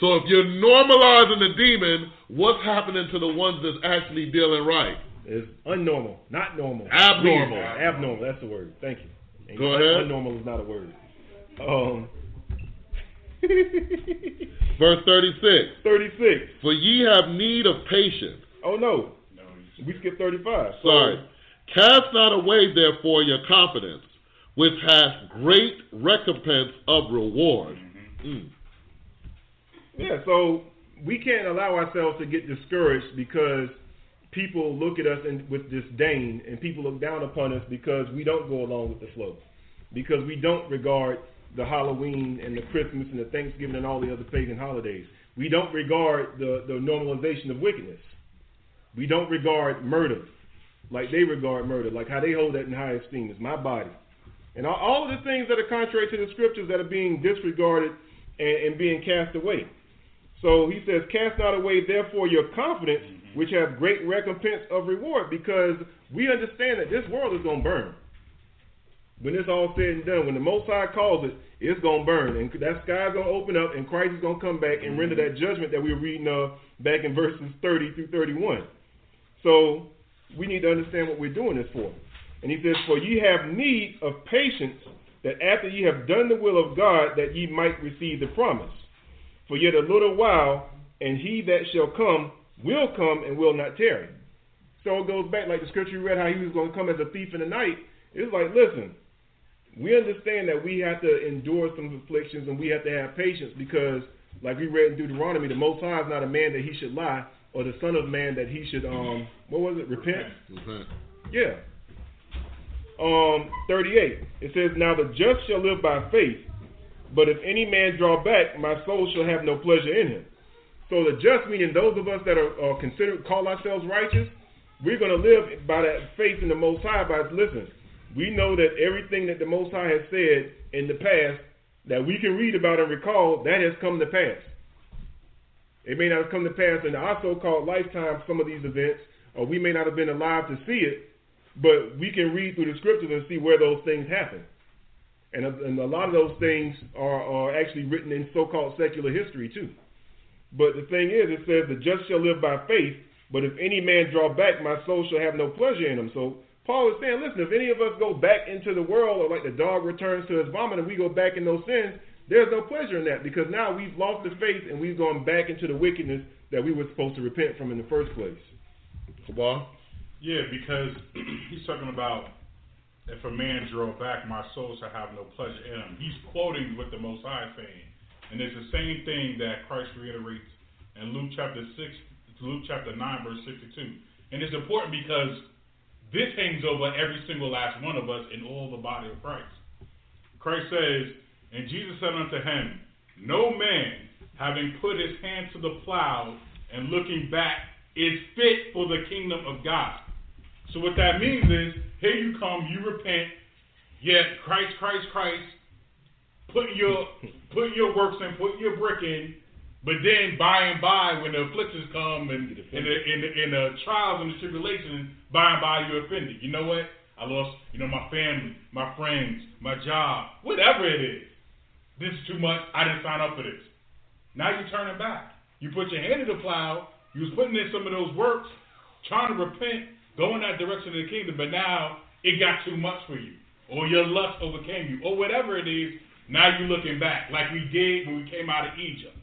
So if you're normalizing the demon, what's happening to the ones that's actually dealing right? It's unnormal, not normal. Abnormal. Abnormal. That's the word. Thank you. And Go ahead. Unnormal is not a word. Um. *laughs* Verse 36. 36. For ye have need of patience. Oh no, No, we skipped 35. So, Sorry. Cast not away, therefore, your confidence, which hath great recompense of reward. Mm. Yeah, so we can't allow ourselves to get discouraged because people look at us in, with disdain and people look down upon us because we don't go along with the flow. Because we don't regard the Halloween and the Christmas and the Thanksgiving and all the other pagan holidays. We don't regard the, the normalization of wickedness. We don't regard murder like they regard murder, like how they hold that in high esteem. It's my body. And all, all of the things that are contrary to the scriptures that are being disregarded and, and being cast away. So he says, Cast not away, therefore, your confidence, which have great recompense of reward, because we understand that this world is going to burn. When it's all said and done, when the Most High calls it, it's going to burn. And that sky's going to open up, and Christ is going to come back and render that judgment that we were reading of back in verses 30 through 31. So we need to understand what we're doing this for. And he says, For ye have need of patience, that after ye have done the will of God, that ye might receive the promise. For yet a little while, and he that shall come will come and will not tarry. So it goes back like the scripture you read, how he was going to come as a thief in the night. It's like, listen, we understand that we have to endure some afflictions and we have to have patience because, like we read in Deuteronomy, the Most High is not a man that he should lie, or the Son of Man that he should, um, what was it, repent? Okay. Yeah. Um, 38. It says, Now the just shall live by faith, but if any man draw back, my soul shall have no pleasure in him. So the just, meaning those of us that are, are considered, call ourselves righteous, we're going to live by that faith in the Most High. By listen, we know that everything that the Most High has said in the past that we can read about and recall, that has come to pass. It may not have come to pass in our so-called lifetime, some of these events, or we may not have been alive to see it, but we can read through the scriptures and see where those things happen. And a, and a lot of those things are, are actually written in so-called secular history too. But the thing is, it says, the just shall live by faith, but if any man draw back, my soul shall have no pleasure in him. So Paul is saying, listen, if any of us go back into the world, or like the dog returns to his vomit, and we go back in those sins, there's no pleasure in that because now we've lost the faith and we've gone back into the wickedness that we were supposed to repent from in the first place. Kabal? Yeah, because *clears throat* he's talking about if a man draw back, my soul shall have no pleasure in him. He's quoting what the Most High is saying, and it's the same thing that Christ reiterates in Luke chapter six, Luke chapter nine, verse sixty-two. And it's important because this hangs over every single last one of us in all the body of Christ. Christ says, and Jesus said unto him, No man, having put his hand to the plow and looking back, is fit for the kingdom of God. So what that means is, here you come, you repent, yeah, Christ, Christ, Christ, put your put your works in, put your brick in, but then by and by, when the afflictions come and and the, and the, and the trials and the tribulations, by and by you're offended. You know what? I lost, you know, my family, my friends, my job, whatever it is. This is too much. I didn't sign up for this. Now you're turning back. You put your hand in the plow. You was putting in some of those works, trying to repent, going that direction of the kingdom, but now it got too much for you, or your lust overcame you, or whatever it is. Now you're looking back, like we did when we came out of Egypt.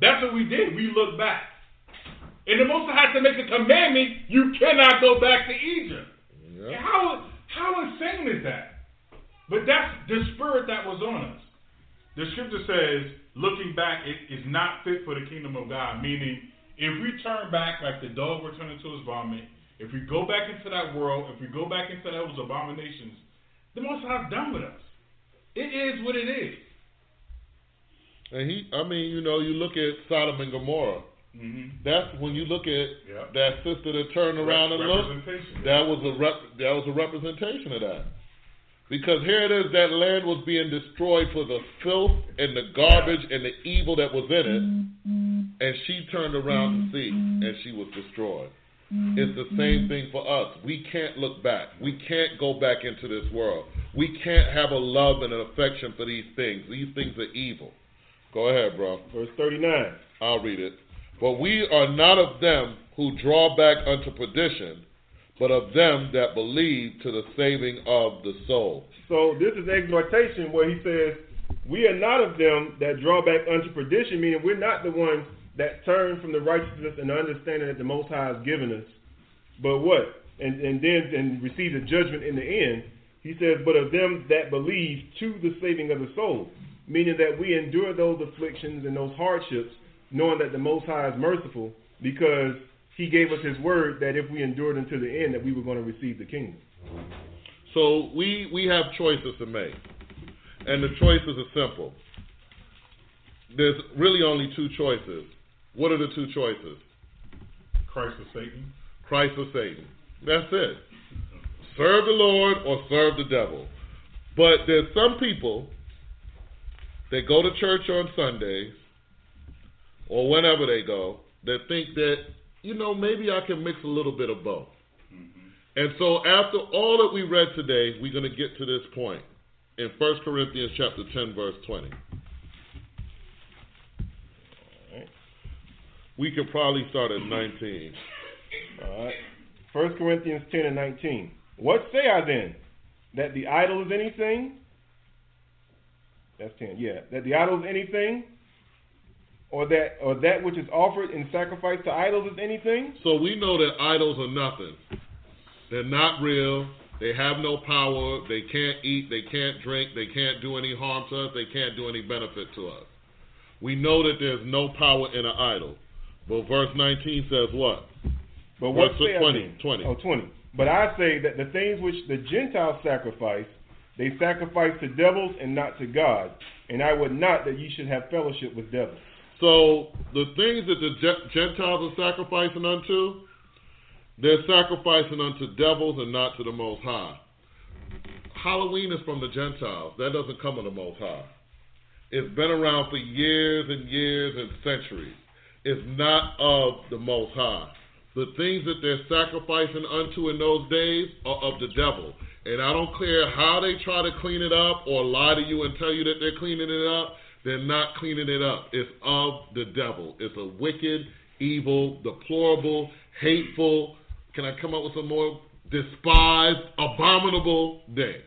That's what we did. We looked back. And the Most High had to make a commandment: you cannot go back to Egypt. Yeah. How how insane is that? But that's the spirit that was on us. The scripture says, looking back it is not fit for the kingdom of God. Meaning, if we turn back like the dog returning to his vomit, if we go back into that world, if we go back into those abominations, the Most High's done with us. It is what it is. And he, I mean, you know, you look at Sodom and Gomorrah. Mm-hmm. That's when you look at Yep. that sister that turned around and looked. That was a rep, that was a representation of that. Because here it is, that land was being destroyed for the filth and the garbage and the evil that was in it, and she turned around to see, and she was destroyed. It's the same mm-hmm. thing for us. We can't look back. We can't go back into this world. We can't have a love and an affection for these things. These things are evil. Go ahead, bro. Verse 39. I'll read it. But we are not of them who draw back unto perdition, but of them that believe to the saving of the soul. So this is exhortation where he says, We are not of them that draw back unto perdition, meaning we're not the ones that turn from the righteousness and the understanding that the Most High has given us. But what? And, and then and receive the judgment in the end. He says, But of them that believe to the saving of the soul. Meaning that we endure those afflictions and those hardships, knowing that the Most High is merciful, because he gave us his word that if we endured until the end, that we were going to receive the kingdom. So we, we have choices to make. And the choices are simple. There's really only two choices. What are the two choices? Christ or Satan. Christ or Satan. That's it. Serve the Lord or serve the devil. But there's some people that go to church on Sundays or whenever they go that think that, you know, maybe I can mix a little bit of both. Mm-hmm. And so after all that we read today, we're going to get to this point in 1 Corinthians chapter 10 verse 20. We could probably start at 19. All right. 1 Corinthians 10 and 19. What say I then? That the idol is anything? That's 10. Yeah. That the idol is anything? Or that or that which is offered in sacrifice to idols is anything? So we know that idols are nothing. They're not real. They have no power. They can't eat. They can't drink. They can't do any harm to us. They can't do any benefit to us. We know that there's no power in an idol. But verse 19 says what? But what Verse 20, then? 20. Oh, 20. But I say that the things which the Gentiles sacrifice, they sacrifice to devils and not to God. And I would not that ye should have fellowship with devils. So the things that the Gentiles are sacrificing unto, they're sacrificing unto devils and not to the Most High. Halloween is from the Gentiles. That doesn't come of the Most High. It's been around for years and years and centuries. It's not of the Most High. The things that they're sacrificing unto in those days are of the devil. And I don't care how they try to clean it up or lie to you and tell you that they're cleaning it up. They're not cleaning it up. It's of the devil. It's a wicked, evil, deplorable, hateful, can I come up with some more? Despised, abominable day.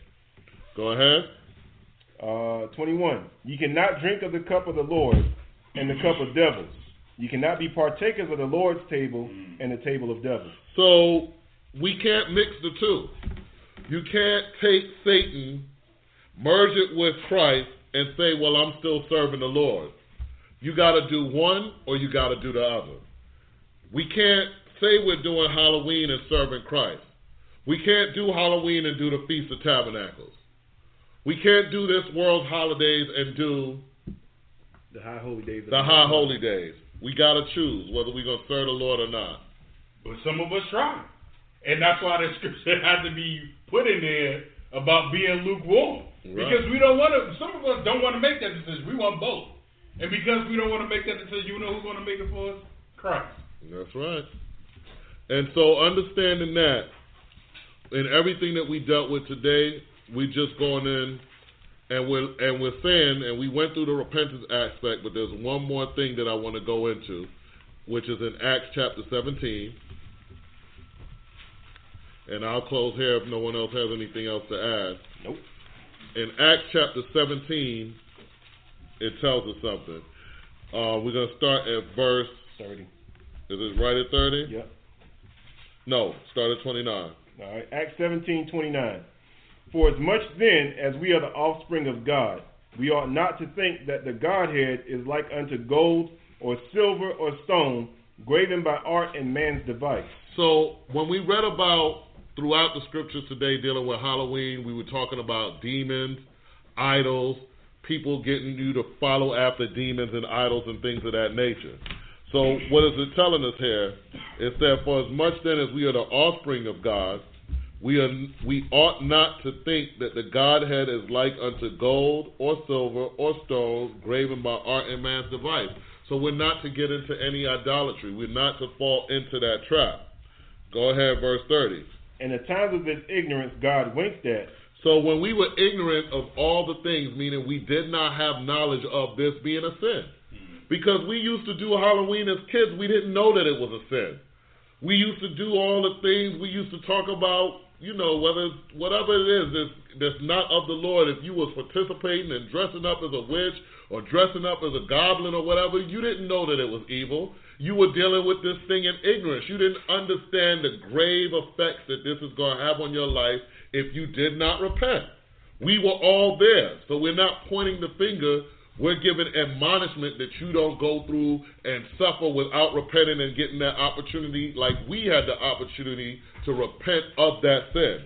Go ahead. Uh, 21. You cannot drink of the cup of the Lord and the cup of devils. Ye cannot be partakers of the Lord's table mm. and the table of devils. So we can't mix the two. You can't take Satan, merge it with Christ, and say, well, I'm still serving the Lord. You got to do one or you got to do the other. We can't say we're doing Halloween and serving Christ. We can't do Halloween and do the Feast of Tabernacles. We can't do this world's holidays and do The high holy days. the high holy days. We got to choose whether we're going to serve the Lord or not. But some of us try. And that's why the *laughs* scripture had to be put in there about being lukewarm. Right. Because we don't want to, some of us don't want to make that decision. We want both. And because we don't want to make that decision, you know who's going to make it for us? Christ. That's right. And so, understanding that, in everything that we dealt with today, we just going in and we're and we're saying, and we went through the repentance aspect, but there's one more thing that I want to go into, which is in Acts chapter 17. And I'll close here if no one else has anything else to add. Nope. In Acts chapter 17, it tells us something. Uh, we're going to start at verse. 30. Is it right at 30? Yep. No, start at 29. All right. Acts 17, 29. For as much then as we are the offspring of God, we ought not to think that the Godhead is like unto gold or silver or stone, graven by art and man's device. So when we read about throughout the scriptures today dealing with Halloween, we were talking about demons, idols, people getting you to follow after demons and idols and things of that nature. So what is it telling us here? It said, For as much then as we are the offspring of God, we are we ought not to think that the Godhead is like unto gold or silver or stone graven by art and man's device. So we're not to get into any idolatry. We're not to fall into that trap. Go ahead, verse 30. In the times of this ignorance, God winked at. So when we were ignorant of all the things, meaning we did not have knowledge of this being a sin. Because we used to do Halloween as kids, we didn't know that it was a sin. We used to do all the things we used to talk about, you know, whether whatever it is that's, that's not of the Lord. If you was participating and dressing up as a witch or dressing up as a goblin or whatever, you didn't know that it was evil. You were dealing with this thing in ignorance. You didn't understand the grave effects that this is going to have on your life if you did not repent. We were all there, so we're not pointing the finger we're giving admonishment that you don't go through and suffer without repenting and getting that opportunity like we had the opportunity to repent of that sin.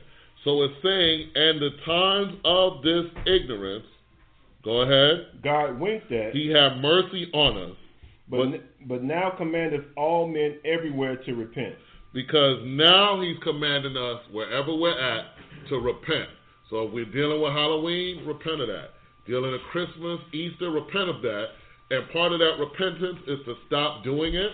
So it's saying, and the times of this ignorance, go ahead, God winked at. he had mercy on us. But, n- but now commandeth all men everywhere to repent. Because now he's commanding us, wherever we're at, to repent. So if we're dealing with Halloween, repent of that. Dealing with Christmas, Easter, repent of that. And part of that repentance is to stop doing it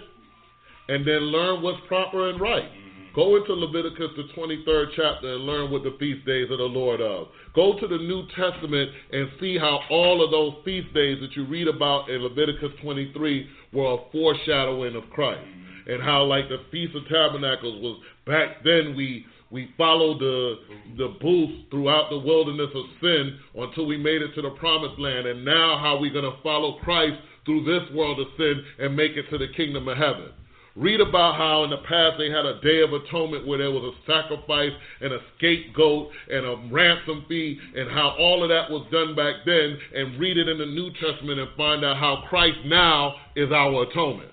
and then learn what's proper and right. Go into Leviticus, the 23rd chapter, and learn what the feast days of the Lord are. Go to the New Testament and see how all of those feast days that you read about in Leviticus 23 were a foreshadowing of Christ. And how, like the Feast of Tabernacles was back then, we we followed the the booth throughout the wilderness of sin until we made it to the promised land. And now, how are we going to follow Christ through this world of sin and make it to the kingdom of heaven. Read about how in the past they had a day of atonement where there was a sacrifice and a scapegoat and a ransom fee, and how all of that was done back then. And read it in the New Testament and find out how Christ now is our atonement.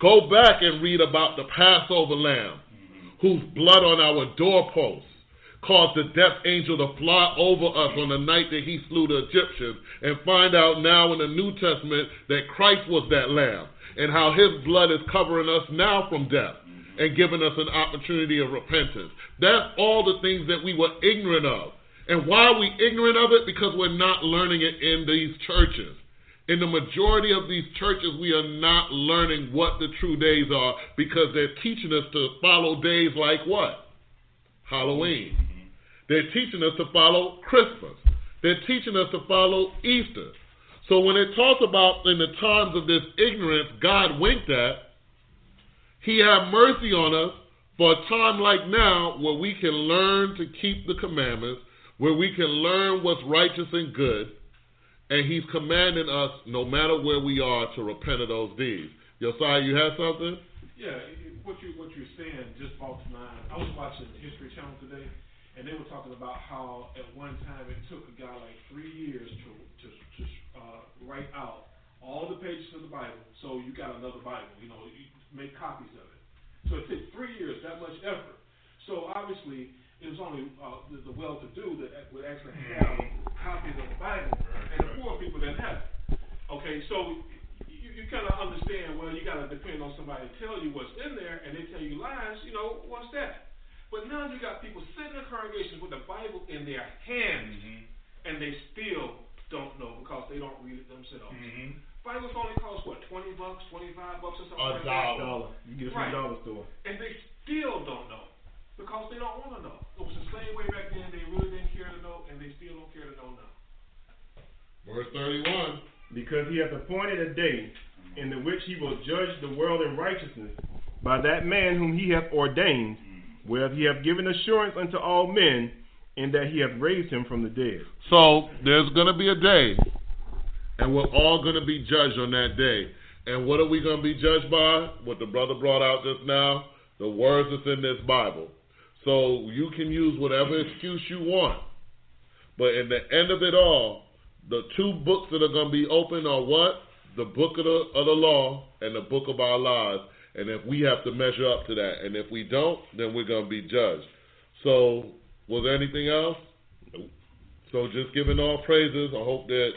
Go back and read about the Passover lamb, whose blood on our doorposts caused the death angel to fly over us on the night that he slew the Egyptians, and find out now in the New Testament that Christ was that lamb, and how his blood is covering us now from death and giving us an opportunity of repentance. That's all the things that we were ignorant of. And why are we ignorant of it? Because we're not learning it in these churches. In the majority of these churches, we are not learning what the true days are because they're teaching us to follow days like what? Halloween. They're teaching us to follow Christmas. They're teaching us to follow Easter. So when it talks about in the times of this ignorance, God winked at, He had mercy on us for a time like now where we can learn to keep the commandments, where we can learn what's righteous and good, and He's commanding us, no matter where we are, to repent of those deeds. Josiah, you have something? Yeah, what you what you're saying just brought to mind. I was watching the History Channel today, and they were talking about how at one time it took a guy like three years to to, to uh, write out all the pages of the Bible. So you got another Bible, you know, you make copies of it. So it took three years, that much effort. So obviously it was only uh, the, the well-to-do that would actually have copies of the Bible, and the poor people didn't have it. Okay, so you, you kind of understand, well, you got to depend on somebody to tell you what's in there, and they tell you lies, you know, what's that? But now you got people sitting in congregations with the Bible in their hands, and they still don't know because they don't read it themselves. Bibles only cost, what, 20 bucks, 25 bucks or something A like dollar. that? Dollar. You get it from Right. the dollar store. And they still don't know because they don't want to know it was the same way back then. They really didn't care to know, and they still don't care to know now. Verse 31. Because he hath appointed a day in the which he will judge the world in righteousness by that man whom he hath ordained, whereof he hath given assurance unto all men, in that he hath raised him from the dead. So there's going to be a day, and we're all going to be judged on that day. And what are we going to be judged by? What the brother brought out just now, the words that's in this Bible. So you can use whatever excuse you want. But in the end of it all, the two books that are going to be open are what? The book of the, of the law and the book of our lives. And if we have to measure up to that, and if we don't, then we're going to be judged. So, was there anything else? So, just giving all praises. I hope that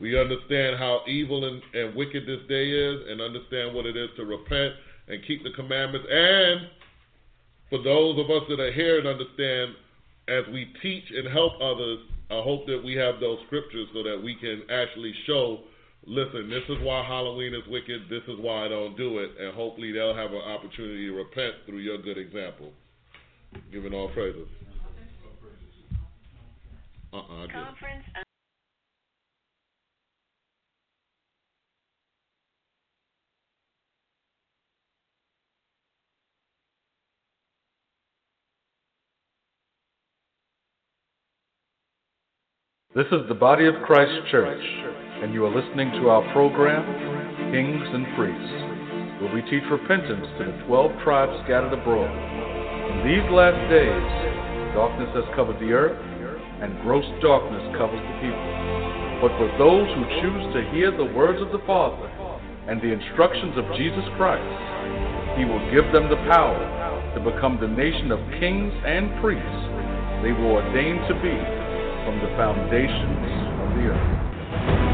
we understand how evil and, and wicked this day is and understand what it is to repent and keep the commandments. And for those of us that are here and understand, as we teach and help others, I hope that we have those scriptures so that we can actually show listen, this is why Halloween is wicked, this is why I don't do it, and hopefully they'll have an opportunity to repent through your good example. Giving all praises. Uh-uh. Conference This is the Body of Christ Church, and you are listening to our program, Kings and Priests, where we teach repentance to the 12 tribes scattered abroad. In these last days, darkness has covered the earth, and gross darkness covers the people. But for those who choose to hear the words of the Father and the instructions of Jesus Christ, He will give them the power to become the nation of kings and priests they were ordained to be from the foundations of the earth.